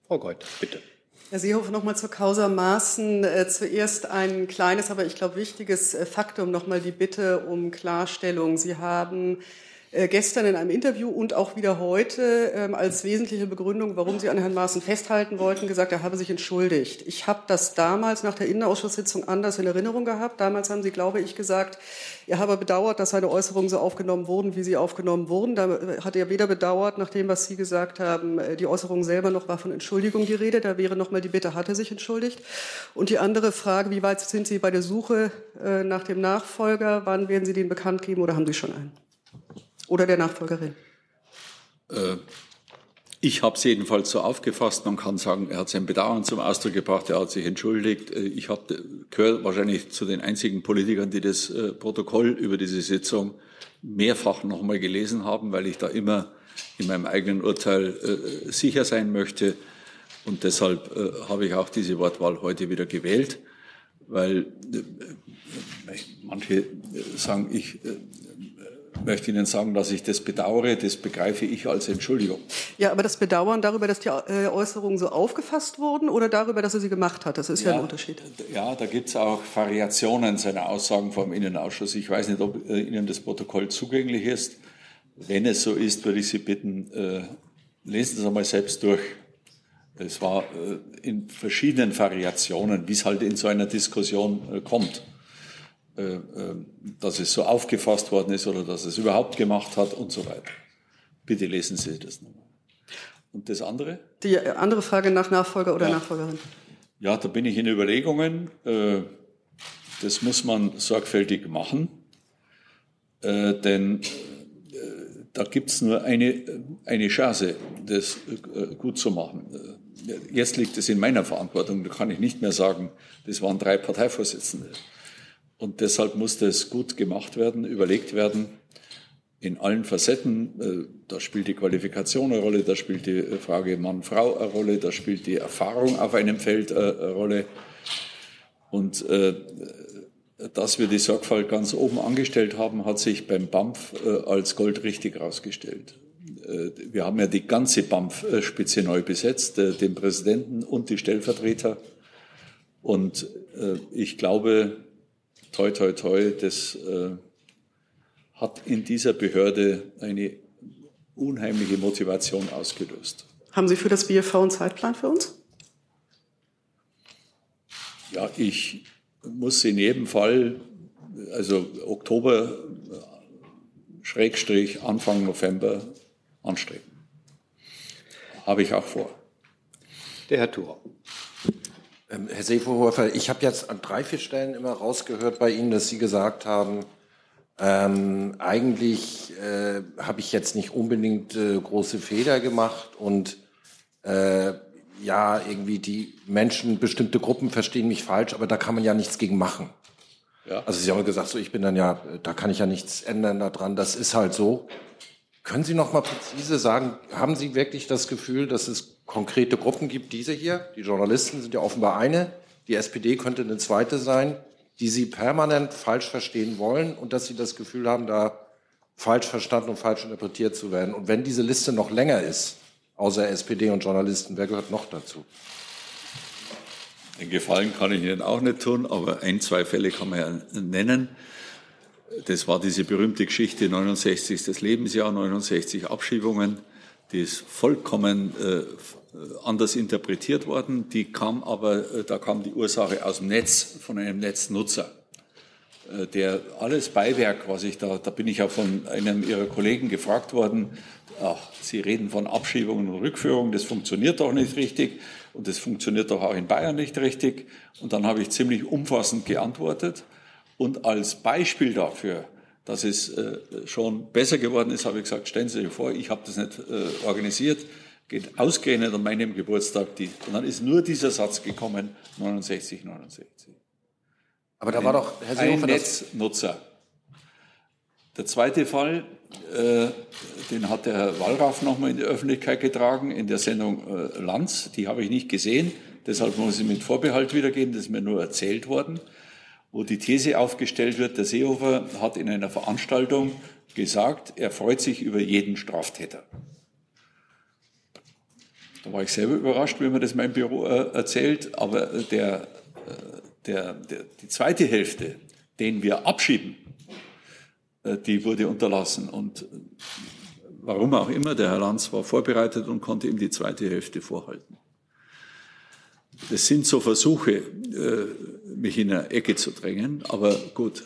Frau Gold, bitte. Herr Seehofer, nochmal zur Causa Maaßen. Äh, zuerst ein kleines, aber ich glaube wichtiges äh, Faktum, nochmal die Bitte um Klarstellung. Sie haben äh, gestern in einem Interview und auch wieder heute ähm, als wesentliche Begründung, warum Sie an Herrn Maaßen festhalten wollten, gesagt, er habe sich entschuldigt. Ich habe das damals nach der Innenausschusssitzung anders in Erinnerung gehabt. Damals haben Sie, glaube ich, gesagt, er habe bedauert, dass seine Äußerungen so aufgenommen wurden, wie sie aufgenommen wurden. Da äh, hat er weder bedauert, nach dem, was Sie gesagt haben, äh, die Äußerung selber noch war von Entschuldigung die Rede. Da wäre noch mal die Bitte, hat er sich entschuldigt? Und die andere Frage, wie weit sind Sie bei der Suche nach dem Nachfolger? Wann werden Sie den bekannt geben oder haben Sie schon einen? Oder der Nachfolgerin? Äh, ich habe es jedenfalls so aufgefasst. Man kann sagen, er hat sein Bedauern zum Ausdruck gebracht, er hat sich entschuldigt. Äh, ich habe gehört wahrscheinlich zu den einzigen Politikern, die das äh, Protokoll über diese Sitzung mehrfach nochmal gelesen haben, weil ich da immer in meinem eigenen Urteil äh, sicher sein möchte. Und deshalb äh, habe ich auch diese Wortwahl heute wieder gewählt, weil äh, manche sagen, ich möchte Ihnen sagen, dass ich das bedauere. Das begreife ich als Entschuldigung. Ja, aber das Bedauern darüber, dass die äh, Äußerungen so aufgefasst wurden oder darüber, dass er sie gemacht hat, das ist ja, ja ein Unterschied. Ja, da gibt es auch Variationen seiner Aussagen vom Innenausschuss. Ich weiß nicht, ob äh, Ihnen das Protokoll zugänglich ist. Wenn es so ist, würde ich Sie bitten, äh, lesen Sie es einmal selbst durch. Es war in verschiedenen Variationen, wie es halt in so einer Diskussion kommt. Äh, äh, dass es so aufgefasst worden ist oder dass es überhaupt gemacht hat und so weiter. Bitte lesen Sie das nochmal. Und das andere? Die andere Frage nach Nachfolger oder ja. Nachfolgerin. Ja, da bin ich in Überlegungen. Äh, das muss man sorgfältig machen, denn da gibt es nur eine, eine Chance, das gut zu machen. Jetzt liegt es in meiner Verantwortung, da kann ich nicht mehr sagen, das waren drei Parteivorsitzende. Und deshalb muss das gut gemacht werden, überlegt werden in allen Facetten. Äh, da spielt die Qualifikation eine Rolle, da spielt die Frage Mann-Frau eine Rolle, da spielt die Erfahrung auf einem Feld eine Rolle. Und äh, dass wir die Sorgfalt ganz oben angestellt haben, hat sich beim BAMF äh, als Gold richtig herausgestellt. Wir haben ja die ganze BAMF-Spitze neu besetzt, den Präsidenten und die Stellvertreter. Und ich glaube, toi, toi, toi, das äh, hat in dieser Behörde eine unheimliche Motivation ausgelöst. Haben Sie für das BFV einen Zeitplan für uns? Ja, ich muss in jedem Fall, also Oktober, Schrägstrich, Anfang November anstreben. Habe ich auch vor. Der Herr Thur. Ähm, Herr Seehofer, ich habe jetzt an drei, vier Stellen immer rausgehört bei Ihnen, dass Sie gesagt haben, ähm, eigentlich äh, habe ich jetzt nicht unbedingt äh, große Fehler gemacht und äh, ja, irgendwie die Menschen, bestimmte Gruppen verstehen mich falsch, aber da kann man ja nichts gegen machen. Ja. Also Sie haben gesagt, so ich bin dann ja, da kann ich ja nichts ändern daran, das ist halt so. Können Sie noch mal präzise sagen, haben Sie wirklich das Gefühl, dass es konkrete Gruppen gibt, diese hier, die Journalisten sind ja offenbar eine, die SPD könnte eine zweite sein, die Sie permanent falsch verstehen wollen und dass Sie das Gefühl haben, da falsch verstanden und falsch interpretiert zu werden. Und wenn diese Liste noch länger ist, außer SPD und Journalisten, wer gehört noch dazu? Den Gefallen kann ich Ihnen auch nicht tun, aber ein, zwei Fälle kann man ja nennen. Das war diese berühmte Geschichte 69. das Lebensjahr, 69 Abschiebungen. Die ist vollkommen äh, anders interpretiert worden. Die kam aber, äh, da kam die Ursache aus dem Netz, von einem Netznutzer, äh, der alles Beiwerk, was ich da, da bin ich auch von einem Ihrer Kollegen gefragt worden, ach, Sie reden von Abschiebungen und Rückführungen, das funktioniert doch nicht richtig und das funktioniert doch auch in Bayern nicht richtig. Und dann habe ich ziemlich umfassend geantwortet und als Beispiel dafür, dass es äh, schon besser geworden ist, habe ich gesagt, stellen Sie sich vor, ich habe das nicht äh, organisiert, geht ausgerechnet an meinem Geburtstag, die, und dann ist nur dieser Satz gekommen, 69, 69. Aber da ein, war doch, Herr Seehofer, ein Netznutzer. Der zweite Fall, äh, den hat der Herr Wallraff nochmal in die Öffentlichkeit getragen, in der Sendung äh, Lanz. Die habe ich nicht gesehen, deshalb muss ich mit Vorbehalt wiedergeben, das ist mir nur erzählt worden wo die These aufgestellt wird, der Seehofer hat in einer Veranstaltung gesagt, er freut sich über jeden Straftäter. Da war ich selber überrascht, wie mir das mein Büro äh, erzählt, aber der, äh, der, der, die zweite Hälfte, den wir abschieben, äh, die wurde unterlassen. Und warum auch immer, der Herr Lanz war vorbereitet und konnte ihm die zweite Hälfte vorhalten. Das sind so Versuche, äh, mich in eine Ecke zu drängen, aber gut.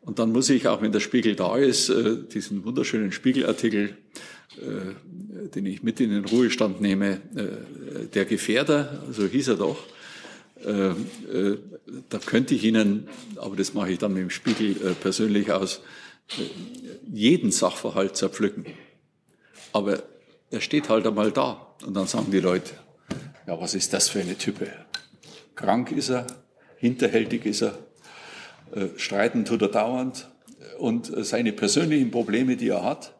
Und dann muss ich, auch wenn der Spiegel da ist, äh, diesen wunderschönen Spiegelartikel, äh, den ich mit in den Ruhestand nehme, der Gefährder, so hieß er doch, da könnte ich Ihnen, aber das mache ich dann mit dem Spiegel persönlich aus, jeden Sachverhalt zerpflücken. Aber er steht halt einmal da. Und dann sagen die Leute, ja, was ist das für eine Type? Krank ist er, hinterhältig ist er, äh, streiten tut er dauernd und äh, seine persönlichen Probleme, die er hat,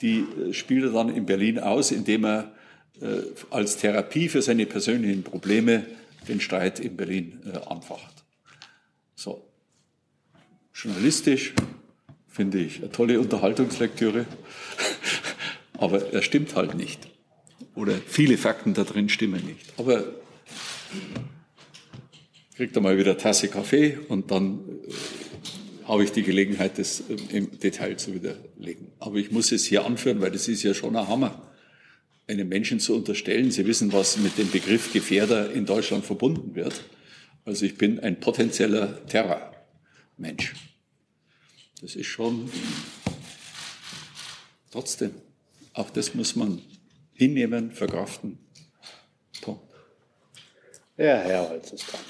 die äh, spielt er dann in Berlin aus, indem er als Therapie für seine persönlichen Probleme den Streit in Berlin anfacht. So. Journalistisch finde ich eine tolle Unterhaltungslektüre, aber er stimmt halt nicht. Oder viele Fakten da drin stimmen nicht. Aber kriegt er mal wieder eine Tasse Kaffee und dann äh, habe ich die Gelegenheit, das äh, im Detail zu widerlegen. Aber ich muss es hier anführen, weil das ist ja schon ein Hammer, einem Menschen zu unterstellen. Sie wissen, was mit dem Begriff Gefährder in Deutschland verbunden wird. Also ich bin ein potenzieller Terrormensch. Das ist schon trotzdem. Auch das muss man hinnehmen, verkraften. Punkt. Ja, Herr Holz ist dran.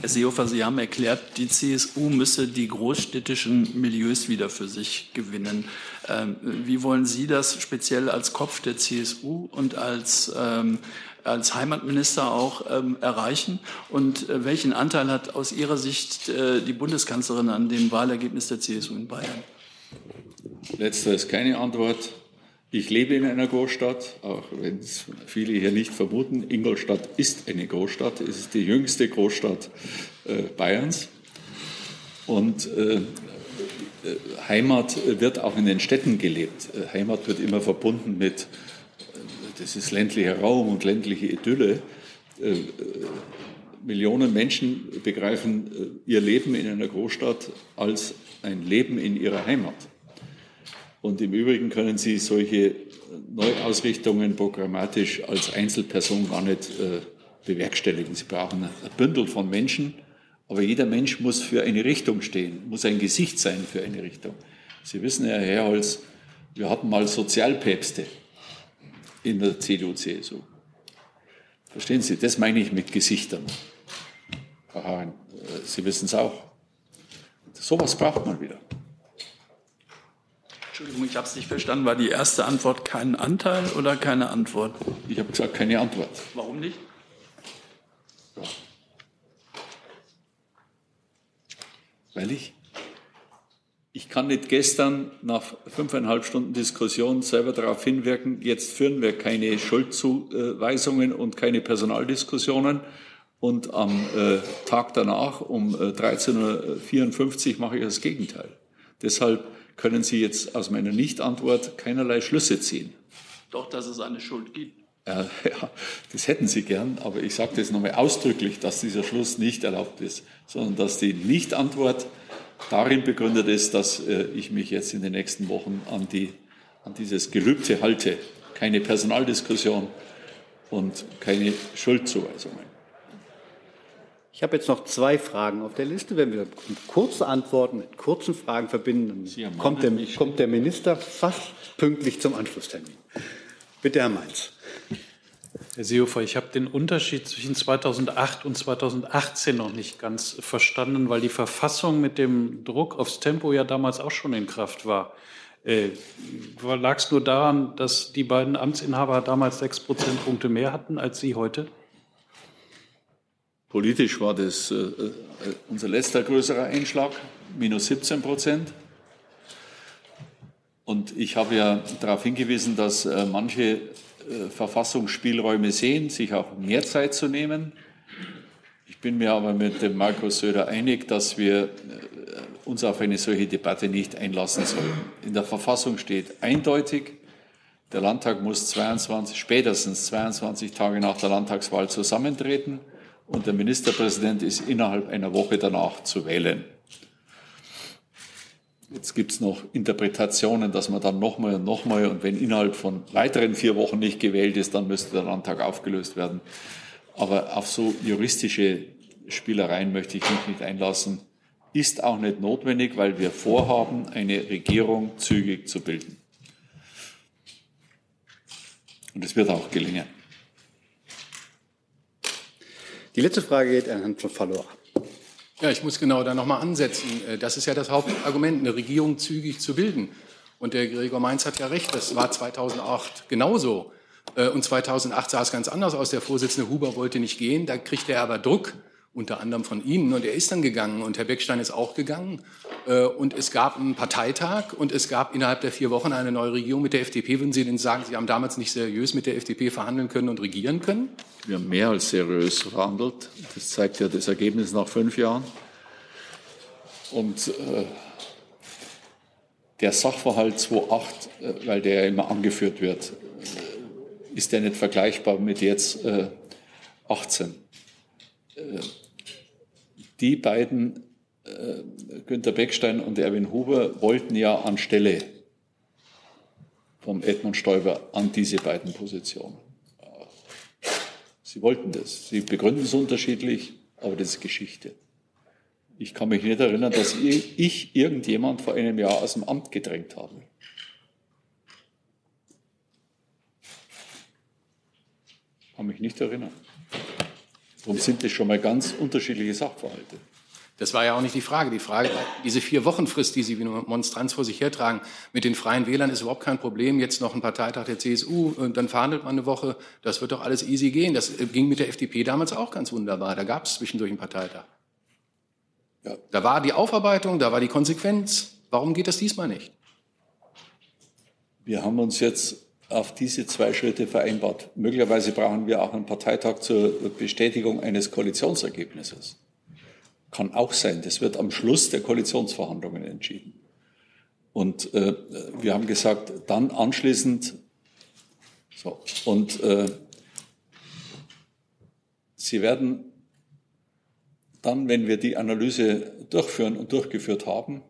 Herr Seehofer, Sie haben erklärt, die CSU müsse die großstädtischen Milieus wieder für sich gewinnen. Ähm, wie wollen Sie das speziell als Kopf der CSU und als, ähm, als Heimatminister auch ähm, erreichen? Und äh, welchen Anteil hat aus Ihrer Sicht äh, die Bundeskanzlerin an dem Wahlergebnis der CSU in Bayern? Letzter ist keine Antwort. Ich lebe in einer Großstadt, auch wenn es viele hier nicht vermuten. Ingolstadt ist eine Großstadt. Es ist die jüngste Großstadt äh, Bayerns. Und äh, äh Heimat wird auch in den Städten gelebt. Äh, Heimat wird immer verbunden mit, äh, das ist ländlicher Raum und ländliche Idylle. Millionen Menschen begreifen ihr Leben in einer Großstadt als ein Leben in ihrer Heimat. Und im Übrigen können Sie solche Neuausrichtungen programmatisch als Einzelperson gar nicht äh, bewerkstelligen. Sie brauchen ein Bündel von Menschen, aber jeder Mensch muss für eine Richtung stehen, muss ein Gesicht sein für eine Richtung. Sie wissen, Herr Herholz, wir hatten mal Sozialpäpste in der CDU-CSU. Verstehen Sie, das meine ich mit Gesichtern. Hahn, äh, Sie wissen es auch. Sowas braucht man wieder. Entschuldigung, ich habe es nicht verstanden. War die erste Antwort kein Anteil oder keine Antwort? Ich habe gesagt, keine Antwort. Warum nicht? Weil ich, ich kann nicht gestern nach fünfeinhalb Stunden Diskussion selber darauf hinwirken, jetzt führen wir keine Schuldzuweisungen und keine Personaldiskussionen. Und am äh, Tag danach um äh, 13.54 Uhr mache ich das Gegenteil. Deshalb können Sie jetzt aus meiner Nichtantwort keinerlei Schlüsse ziehen. Doch, dass es eine Schuld gibt. Äh, ja, das hätten Sie gern, aber ich sage das nochmal ausdrücklich, dass dieser Schluss nicht erlaubt ist, sondern dass die Nichtantwort darin begründet ist, dass äh, ich mich jetzt in den nächsten Wochen an, die, an dieses Gelübde halte. Keine Personaldiskussion und keine Schuldzuweisungen. Ich habe jetzt noch zwei Fragen auf der Liste. Wenn wir kurze Antworten mit kurzen Fragen verbinden, dann kommt der, kommt der Minister fast pünktlich zum Anschlusstermin. Bitte, Herr Mainz. Herr Seehofer, ich habe den Unterschied zwischen 2008 und 2018 noch nicht ganz verstanden, weil die Verfassung mit dem Druck aufs Tempo ja damals auch schon in Kraft war. Äh, Lag es nur daran, dass die beiden Amtsinhaber damals sechs Prozentpunkte mehr hatten als Sie heute? Politisch war das äh, äh unser letzter größerer Einschlag, minus 17 Prozent. Und ich habe ja darauf hingewiesen, dass äh, manche äh, Verfassungsspielräume sehen, sich auch mehr Zeit zu nehmen. Ich bin mir aber mit dem Markus Söder einig, dass wir äh, uns auf eine solche Debatte nicht einlassen sollen. In der Verfassung steht eindeutig, der Landtag muss 22, spätestens 22 Tage nach der Landtagswahl zusammentreten und der Ministerpräsident ist innerhalb einer Woche danach zu wählen. Jetzt gibt es noch Interpretationen, dass man dann nochmal und nochmal und wenn innerhalb von weiteren vier Wochen nicht gewählt ist, dann müsste der Landtag aufgelöst werden. Aber auf so juristische Spielereien möchte ich mich nicht einlassen. Ist auch nicht notwendig, weil wir vorhaben, eine Regierung zügig zu bilden. Und es wird auch gelingen. Die letzte Frage geht an Herrn Falloa. Ja, ich muss genau da nochmal ansetzen. Äh, das ist ja das Hauptargument, eine Regierung zügig zu bilden. Und der Gregor Mainz hat ja recht, das war 2008 genauso. Äh, und 2008 sah es ganz anders aus. Der Vorsitzende Huber wollte nicht gehen, da kriegte er aber Druck, unter anderem von Ihnen. Und er ist dann gegangen und Herr Beckstein ist auch gegangen. Äh, und es gab einen Parteitag und es gab innerhalb der vier Wochen eine neue Regierung mit der FDP. Würden Sie denn sagen, Sie haben damals nicht seriös mit der FDP verhandeln können und regieren können? Wir haben mehr als seriös verhandelt. Das zeigt ja das Ergebnis nach fünf Jahren. Und äh, der Sachverhalt 2008, äh, weil der ja immer angeführt wird, äh, ist der nicht vergleichbar mit jetzt äh, 18. Die beiden äh, Günter Beckstein und Erwin Huber wollten ja anstelle vom Edmund Stoiber an diese beiden Positionen. Sie wollten das. Sie begründen es unterschiedlich, aber das ist Geschichte. Ich kann mich nicht erinnern, dass ich irgendjemand vor einem Jahr aus dem Amt gedrängt habe. Kann mich nicht erinnern. Darum sind das schon mal ganz unterschiedliche Sachverhalte. Das war ja auch nicht die Frage. Die Frage, diese vier Wochenfrist, die Sie wie eine Monstranz vor sich hertragen, mit den Freien Wählern ist überhaupt kein Problem. Jetzt noch ein Parteitag der CSU und dann verhandelt man eine Woche. Das wird doch alles easy gehen. Das äh, ging mit der FDP damals auch ganz wunderbar. Da gab es zwischendurch einen Parteitag. Ja. Da war die Aufarbeitung, da war die Konsequenz. Warum geht das diesmal nicht? Wir haben uns jetzt auf diese zwei Schritte vereinbart. Möglicherweise brauchen wir auch einen Parteitag zur Bestätigung eines Koalitionsergebnisses. Kann auch sein. Das wird am Schluss der Koalitionsverhandlungen entschieden. Und äh, wir haben gesagt, dann anschließend, so, und äh, Sie werden dann, wenn wir die Analyse durchführen und durchgeführt haben,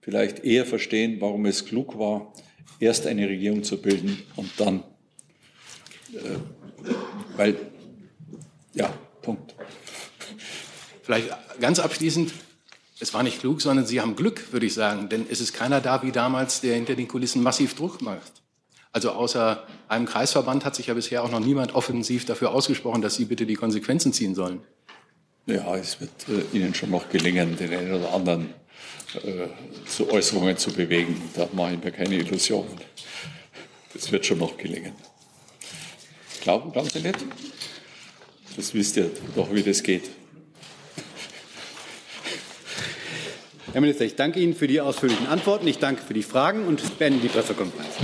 vielleicht eher verstehen, warum es klug war, erst eine Regierung zu bilden und dann, äh, weil, ja, Punkt. Vielleicht ganz abschließend, es war nicht klug, sondern Sie haben Glück, würde ich sagen, denn es ist keiner da wie damals, der hinter den Kulissen massiv Druck macht. Also außer einem Kreisverband hat sich ja bisher auch noch niemand offensiv dafür ausgesprochen, dass Sie bitte die Konsequenzen ziehen sollen. Ja, es wird äh, Ihnen schon noch gelingen, den einen oder anderen zu Äußerungen zu bewegen. Da mache ich mir keine Illusionen. Das wird schon noch gelingen. Glauben, glauben Sie nicht? Das wisst ihr doch, wie das geht. Herr Minister, ich danke Ihnen für die ausführlichen Antworten. Ich danke für die Fragen und beende die Pressekonferenz.